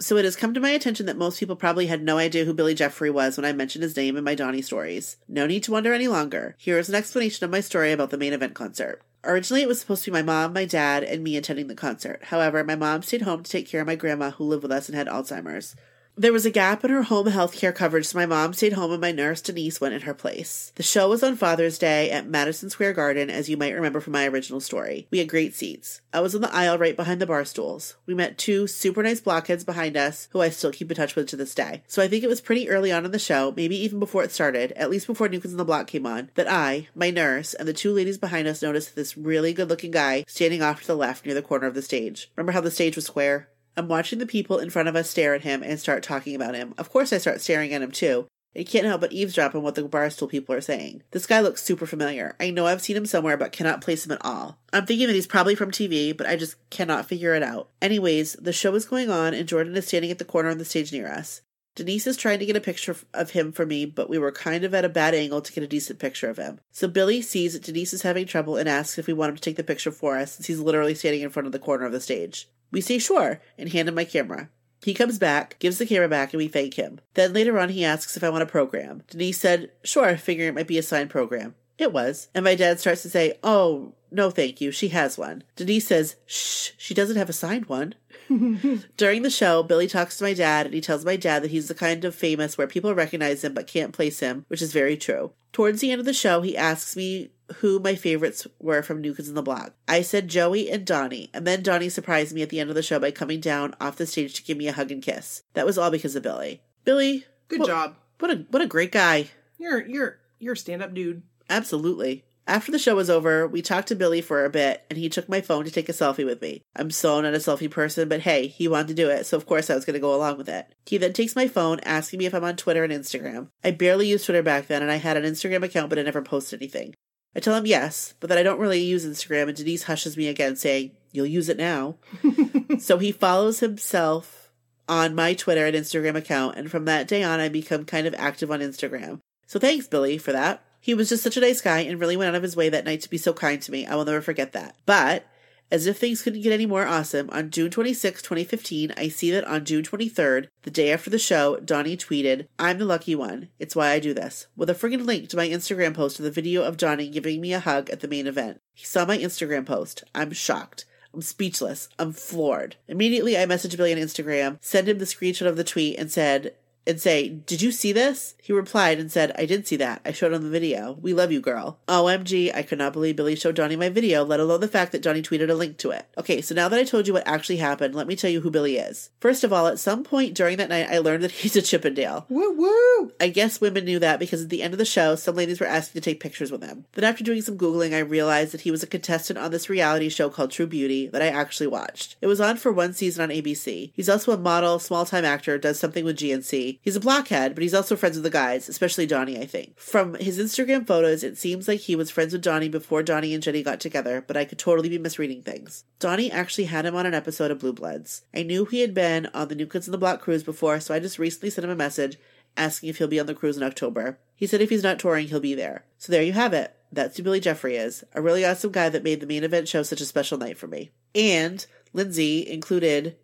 So it has come to my attention that most people probably had no idea who Billy Jeffrey was when I mentioned his name in my Donnie stories. No need to wonder any longer. Here is an explanation of my story about the main event concert. Originally, it was supposed to be my mom, my dad, and me attending the concert. However, my mom stayed home to take care of my grandma who lived with us and had Alzheimer's. There was a gap in her home health care coverage, so my mom stayed home and my nurse, Denise, went in her place. The show was on Father's Day at Madison Square Garden, as you might remember from my original story. We had great seats. I was on the aisle right behind the bar stools. We met two super nice blockheads behind us, who I still keep in touch with to this day. So I think it was pretty early on in the show, maybe even before it started, at least before New Kids on the Block came on, that I, my nurse, and the two ladies behind us noticed this really good looking guy standing off to the left near the corner of the stage. Remember how the stage was square? I'm watching the people in front of us stare at him and start talking about him. Of course, I start staring at him too. I can't help but eavesdrop on what the barstool people are saying. This guy looks super familiar. I know I've seen him somewhere, but cannot place him at all. I'm thinking that he's probably from TV, but I just cannot figure it out. Anyways, the show is going on, and Jordan is standing at the corner of the stage near us. Denise is trying to get a picture of him for me, but we were kind of at a bad angle to get a decent picture of him. So Billy sees that Denise is having trouble and asks if we want him to take the picture for us, since he's literally standing in front of the corner of the stage. We say sure, and hand him my camera. He comes back, gives the camera back, and we thank him. Then later on, he asks if I want a program. Denise said, sure, figuring it might be a signed program. It was. And my dad starts to say, oh, no, thank you. She has one. Denise says, shh, she doesn't have a signed one. [LAUGHS] During the show, Billy talks to my dad and he tells my dad that he's the kind of famous where people recognize him but can't place him, which is very true. Towards the end of the show, he asks me who my favorites were from New Kids on the Block. I said Joey and Donnie, and then Donnie surprised me at the end of the show by coming down off the stage to give me a hug and kiss. That was all because of Billy. Billy, Good what- job. What a what a great guy. You're you're you're a stand up dude. Absolutely. After the show was over, we talked to Billy for a bit, and he took my phone to take a selfie with me. I'm so not a selfie person, but hey, he wanted to do it, so of course I was going to go along with it. He then takes my phone, asking me if I'm on Twitter and Instagram. I barely used Twitter back then, and I had an Instagram account, but I never posted anything. I tell him yes, but that I don't really use Instagram, and Denise hushes me again, saying, You'll use it now. [LAUGHS] so he follows himself on my Twitter and Instagram account, and from that day on, I become kind of active on Instagram. So thanks, Billy, for that. He was just such a nice guy and really went out of his way that night to be so kind to me. I will never forget that. But as if things couldn't get any more awesome, on June 26, 2015, I see that on June 23rd, the day after the show, Donnie tweeted, I'm the lucky one. It's why I do this. With a friggin' link to my Instagram post of the video of Donnie giving me a hug at the main event. He saw my Instagram post. I'm shocked. I'm speechless. I'm floored. Immediately, I messaged Billy on Instagram, sent him the screenshot of the tweet, and said, and say, Did you see this? He replied and said, I did see that. I showed him the video. We love you, girl. OMG, I could not believe Billy showed Donnie my video, let alone the fact that Donnie tweeted a link to it. Okay, so now that I told you what actually happened, let me tell you who Billy is. First of all, at some point during that night, I learned that [LAUGHS] he's a Chippendale. Woo woo. I guess women knew that because at the end of the show, some ladies were asking to take pictures with him. Then, after doing some Googling, I realized that he was a contestant on this reality show called True Beauty that I actually watched. It was on for one season on ABC. He's also a model, small time actor, does something with GNC. He's a blockhead, but he's also friends with the guys, especially Donnie, I think. From his Instagram photos, it seems like he was friends with Donnie before Donnie and Jenny got together, but I could totally be misreading things. Donnie actually had him on an episode of Blue Bloods. I knew he had been on the New Kids on the Block cruise before, so I just recently sent him a message asking if he'll be on the cruise in October. He said if he's not touring, he'll be there. So there you have it. That's who Billy Jeffrey is. A really awesome guy that made the main event show such a special night for me. And Lindsay included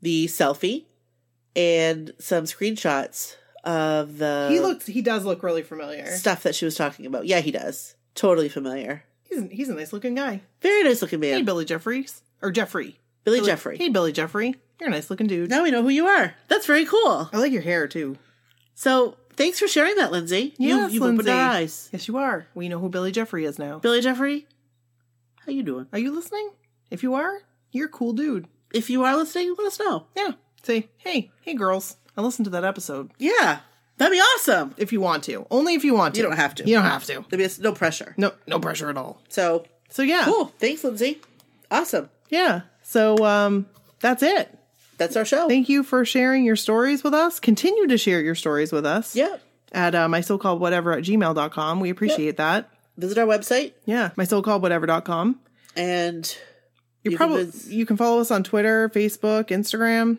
the selfie and some screenshots of the He looks. He does look really familiar. stuff that she was talking about. Yeah, he does. Totally familiar. He's a, he's a nice looking guy. Very nice looking man. Hey, Billy Jeffries or Jeffrey. Billy Jeffrey. Hey, Billy Jeffrey. You're a nice looking dude. Now we know who you are. That's very cool. I like your hair too. So thanks for sharing that, Lindsay. you, Yes, you've opened Lindsay. our eyes. Yes, you are. We know who Billy Jeffrey is now. Billy Jeffrey, how you doing? Are you listening? If you are, you're a cool dude. If you are listening, let us know. Yeah. Say, hey, hey, girls. I listened to that episode. Yeah, that'd be awesome. If you want to, only if you want to. You don't have to. You don't have to. There'd be no pressure. No, no pressure at all. So So yeah, cool. Thanks, Lindsay. Awesome. yeah. So um, that's it. That's our show. Thank you for sharing your stories with us. Continue to share your stories with us. Yep. At uh, my so called whatever at gmail.com. We appreciate that. Visit our website Yeah. My so called whatever.com. and You, probably vis- you can follow us on Twitter, Facebook, Instagram.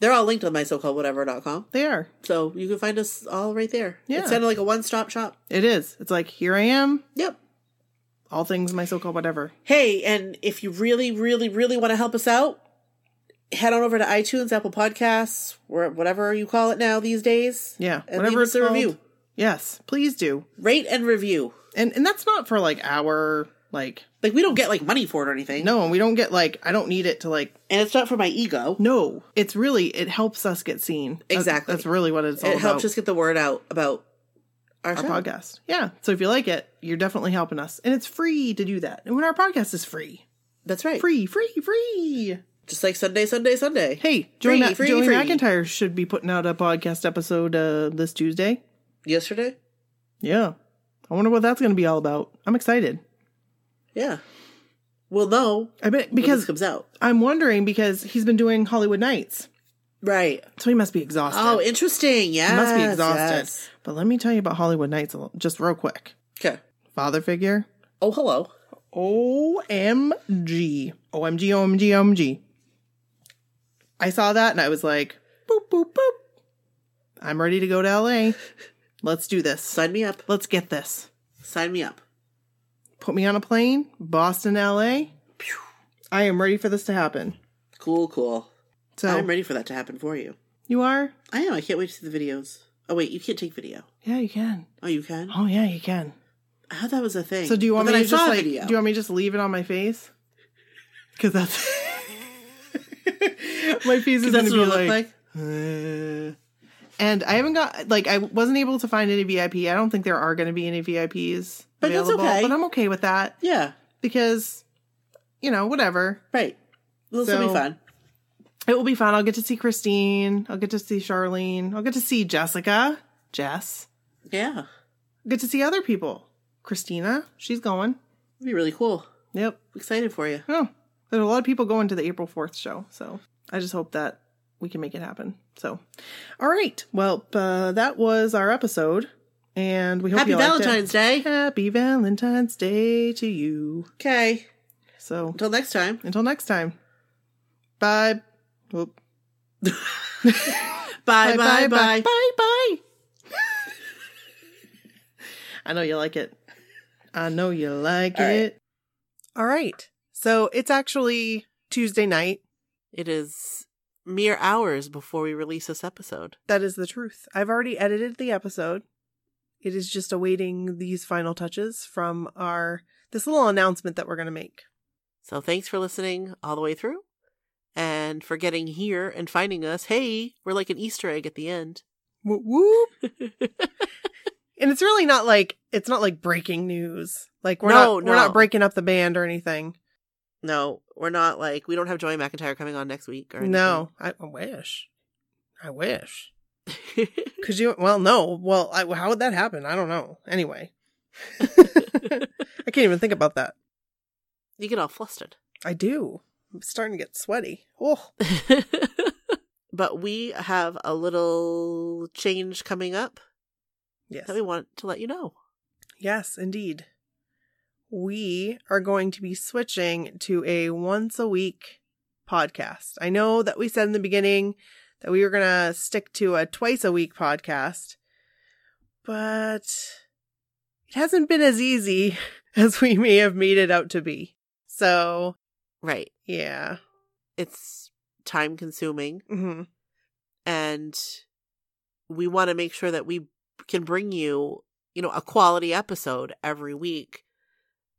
They're all linked on my so called whatever.com. They are. So you can find us all right there. Yeah. It's kind of like a one stop shop. It is. It's like here I am. Yep. All things my so called whatever. Hey, and if you really, really, really want to help us out, head on over to iTunes, Apple Podcasts, or whatever you call it now these days. Yeah. And whatever leave it's a called. review. Yes, please do. Rate and review. And and that's not for like our like Like we don't get like money for it or anything. no, and we don't get like I don't need it to like And it's not for my ego. no. It's really it helps us get seen. Exactly. That's, really what it's all It about. helps us get the word out about our, our podcast. Yeah. So if you like it, you're definitely helping us. And it's free to do that. And when our podcast is free. That's right. Free, free, free. Just like Sunday, Sunday, Sunday. Hey, Joey, Free, Ma- free, Joey free. McIntyre should be putting out a podcast episode uh, this Tuesday. Yesterday? Yeah. I wonder what that's going to be all about. I'm excited. Yeah. We'll know I bet because comes out. I'm wondering because he's been doing Hollywood Nights Right. So he must be exhausted. Oh, interesting. Yeah. he must be exhausted. But let me tell you about Hollywood Nights a little- just real quick. Okay. Father figure. Oh, hello. OMG. OMG, OMG, OMG. I saw that and I was like, boop, boop, boop. I'm ready to go to LA. Let's do this. Sign me up. Let's get this. Sign me up. Put me on a plane, Boston, LA. Pew. I am ready for this to happen. Cool, cool. So I'm ready for that to happen for you. you are? I am. I can't wait to see the videos. Oh, wait, you can't take video. Yeah, you can. Oh, you can? Oh yeah, you can. I thought that was a thing. So do you want But me to just like? video. Do you want me to just leave it on my face? [LAUGHS] Because that's [LAUGHS] my face is That's gonna be like. like. Uh, and I haven't got like I wasn't able to find any VIP. I don't think there are going to be any VIPs But that's okay. But I'm okay with that Yeah, because you know whatever. right. This will be fun. It will be fun. I'll get to see Christine. I'll get to see Charlene. I'll get to see Jessica, Jess. Yeah, I'll get to see other people. Christina, she's going. it'll be really cool. Yep. Excited for you. Oh, there's a lot of people going to the April 4th show. So I just hope that we can make it happen. So, all right. Well, uh, that was our episode. And we hope Happy you liked it. Happy Valentine's Day. Happy Valentine's Day to you. Okay. So Until next time. until next time. Bye. Whoop. [LAUGHS] Bye, bye, bye. Bye. Bye. [LAUGHS] I know you like it. I know you like All right. it. All right. So it's actually Tuesday night. It is mere hours before we release this episode. That is the truth. I've already edited the episode. It is just awaiting these final touches from our this little announcement that we're going to make. So thanks for listening all the way through and for getting here and finding us. Hey, we're like an Easter egg at the end. Whoop whoop. [LAUGHS] And it's really not like it's not like breaking news. Like we're No, not we're not breaking up the band or anything. No, we're not like, we don't have Joey McIntyre coming on next week or anything. No, I, I wish. I wish. [LAUGHS] Cause you well no well I, how would that happen? I don't know. Anyway, [LAUGHS] I can't even think about that. you get all flustered. I do. I'm starting to get sweaty. Oh, [LAUGHS] but we have a little change coming up yes. that we want to let you know. Yes, indeed. We are going to be switching to a once a week podcast. I know that we said in the beginning that we were going to stick to a twice a week podcast, but it hasn't been as easy [LAUGHS] as we may have made it out to be. So, Right. yeah. It's time consuming hmm and we want to make sure that we can bring you, you know, a quality episode every week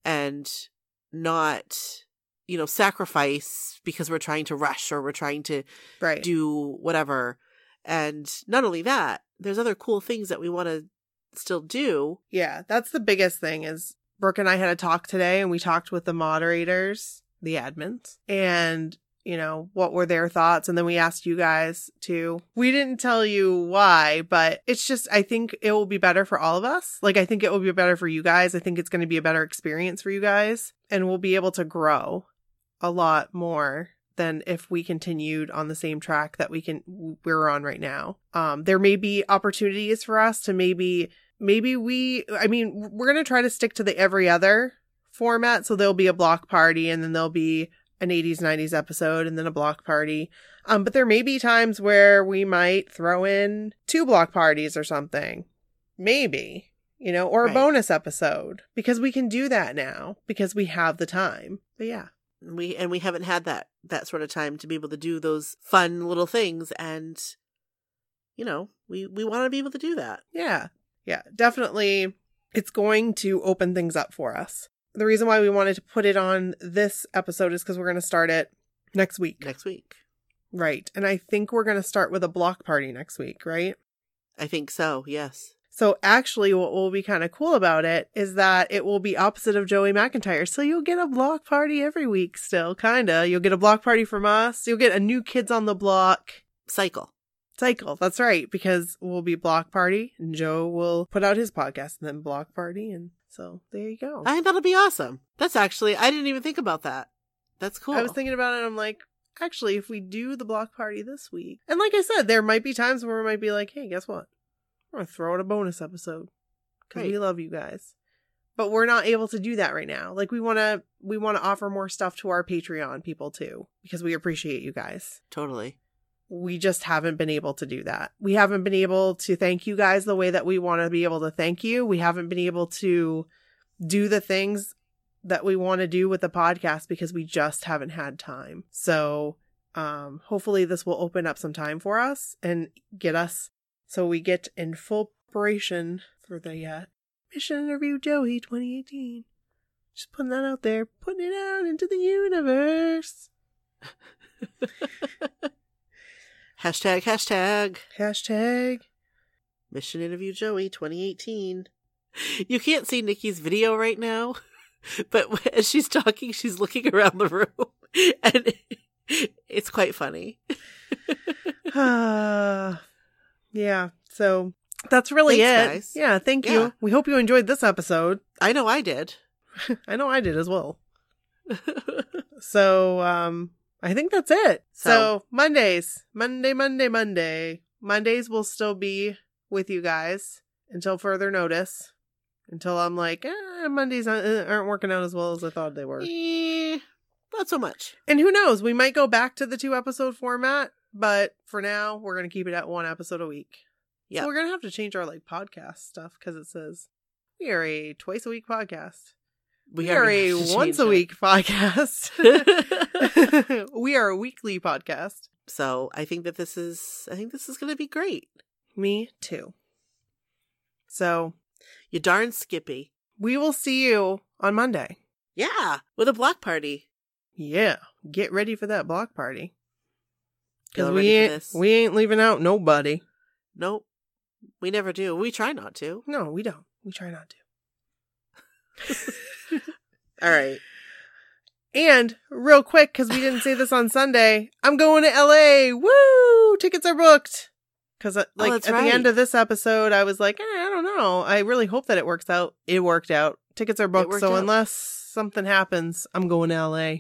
and not, you know, sacrifice because we're trying to rush or we're trying to Right. do whatever. And not only that, there's other cool things that we want to still do. Yeah, that's the biggest thing is Brooke and I had a talk today and we talked with the moderators, the admins, and you know, what were their thoughts and then we asked you guys to. We didn't tell you why, but it's just I think it will be better for all of us. Like I think it will be better for you guys. I think it's going to be a better experience for you guys and we'll be able to grow a lot more than if we continued on the same track that we can we're on right now. Um there may be opportunities for us to maybe maybe we i mean we're going to try to stick to the every other format so there'll be a block party and then there'll be an 80s 90s episode and then a block party um but there may be times where we might throw in two block parties or something maybe you know or a Right. bonus episode because we can do that now because we have the time but yeah We and we haven't had that that sort of time to be able to do those fun little things and you know, we we want to be able to do that. Yeah. Yeah. Definitely it's going to open things up for us. The reason why we wanted to put it on this episode is because we're going to start it next week. next week. Right. And I think we're going to start with a block party next week, right? I think so, yes. So actually, what will be kind of cool about it is that it will be opposite of Joey McIntyre. So you'll get a block party every week still, kind of. You'll get a block party from us. You'll get a new Kids on the Block Cycle. cycle. That's right, because we'll be block party and Joe will put out his podcast and then block party. And so there you go. I think that'll be awesome. That's actually I didn't even think about that. That's cool. I was thinking about it. I'm like, actually, if we do the block party this week, and like I said, there might be times where we might be like, hey, guess what? We're going to throw out a bonus episode because we love you guys. But we're not able to do that right now. Like we want to, we want to offer more stuff to our Patreon people too because we appreciate you guys. Totally. We just haven't been able to do that. We haven't been able to thank you guys the way that we want to be able to thank you. We haven't been able to do the things that we want to do with the podcast because we just haven't had time. So, um, hopefully this will open up some time for us and get us so we get in full preparation for the uh, mission interview Joey 2018. Just putting that out there, putting it out into the universe. [LAUGHS] Hashtag, hashtag. Hashtag. Mission Interview Joey 2018. You can't see Nikki's video right now, [LAUGHS] but [LAUGHS] as she's talking, she's looking around the room, [LAUGHS] and it's quite funny. Ah, [SIGHS] [SIGHS] yeah. So that's really Thanks, it. guys. Yeah. Thank Yeah. you. We hope you enjoyed this episode. I know I did. I know I did as well. So, um, I think that's it. So, So- Mondays, Monday, Monday, Monday. Mondays will still be with you guys until further notice. Until I'm like, eh, Mondays aren't aren't working out as well as I thought they were. Eh, not so much. And who knows? We might go back to the two episode format, but for now, we're going to keep it at one episode a week. Yeah. So we're going to have to change our like podcast stuff because it says we are a twice a week podcast. We, are, [LAUGHS] a once a it. week podcast. [LAUGHS] [LAUGHS] we are a weekly podcast. so I think that this is. I think this is going to be great. Me too. So You darn Skippy. we will see you on Monday. Yeah, with a block party. Yeah, get ready for that block party. Because we ain't we ain't leaving out nobody. Nope, we never do. We try not to. No, we don't. We try not to. All right. And real quick, because we didn't say this on Sunday, I'm going to LA. Woo! Tickets are booked. Because like Oh, at right. the end of this episode, I was like, eh, I don't know. I really hope that it works out. It worked out. Tickets are booked. So out. unless something happens, I'm going to LA.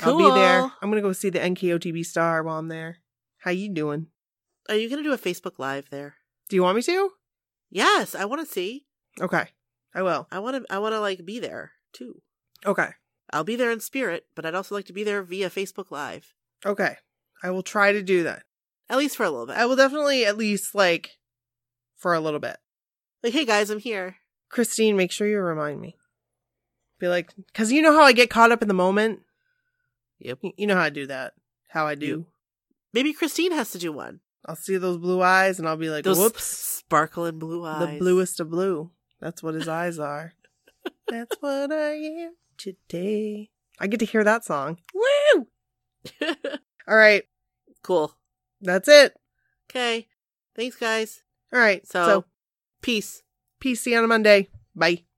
I'll be there. I'm gonna go see the NKOTB star while I'm there. How you doing? Are you going to do a Facebook Live there? Do you want me to? Yes, I want to see. Okay, I will. I want to. I want to like be there too. Okay, I'll be there in spirit, but I'd also like to be there via Facebook Live, okay. I will try to do that. at least for a little bit. I will definitely at least like for a little bit. like, hey guys, I'm here. Christine, make sure you remind me. Be like, because you know how I get caught up in the moment. Yep. You know how I do that. How I do. You- Maybe Christine has to do one. I'll see those blue eyes and I'll be like, Those whoops. sparkling blue eyes. The bluest of blue. That's what his eyes are. That's what I am today. I get to hear that song. Woo! [LAUGHS] All right. cool. That's it. Okay. Thanks, guys. All right. So, so peace. peace. See you on a Monday. Bye.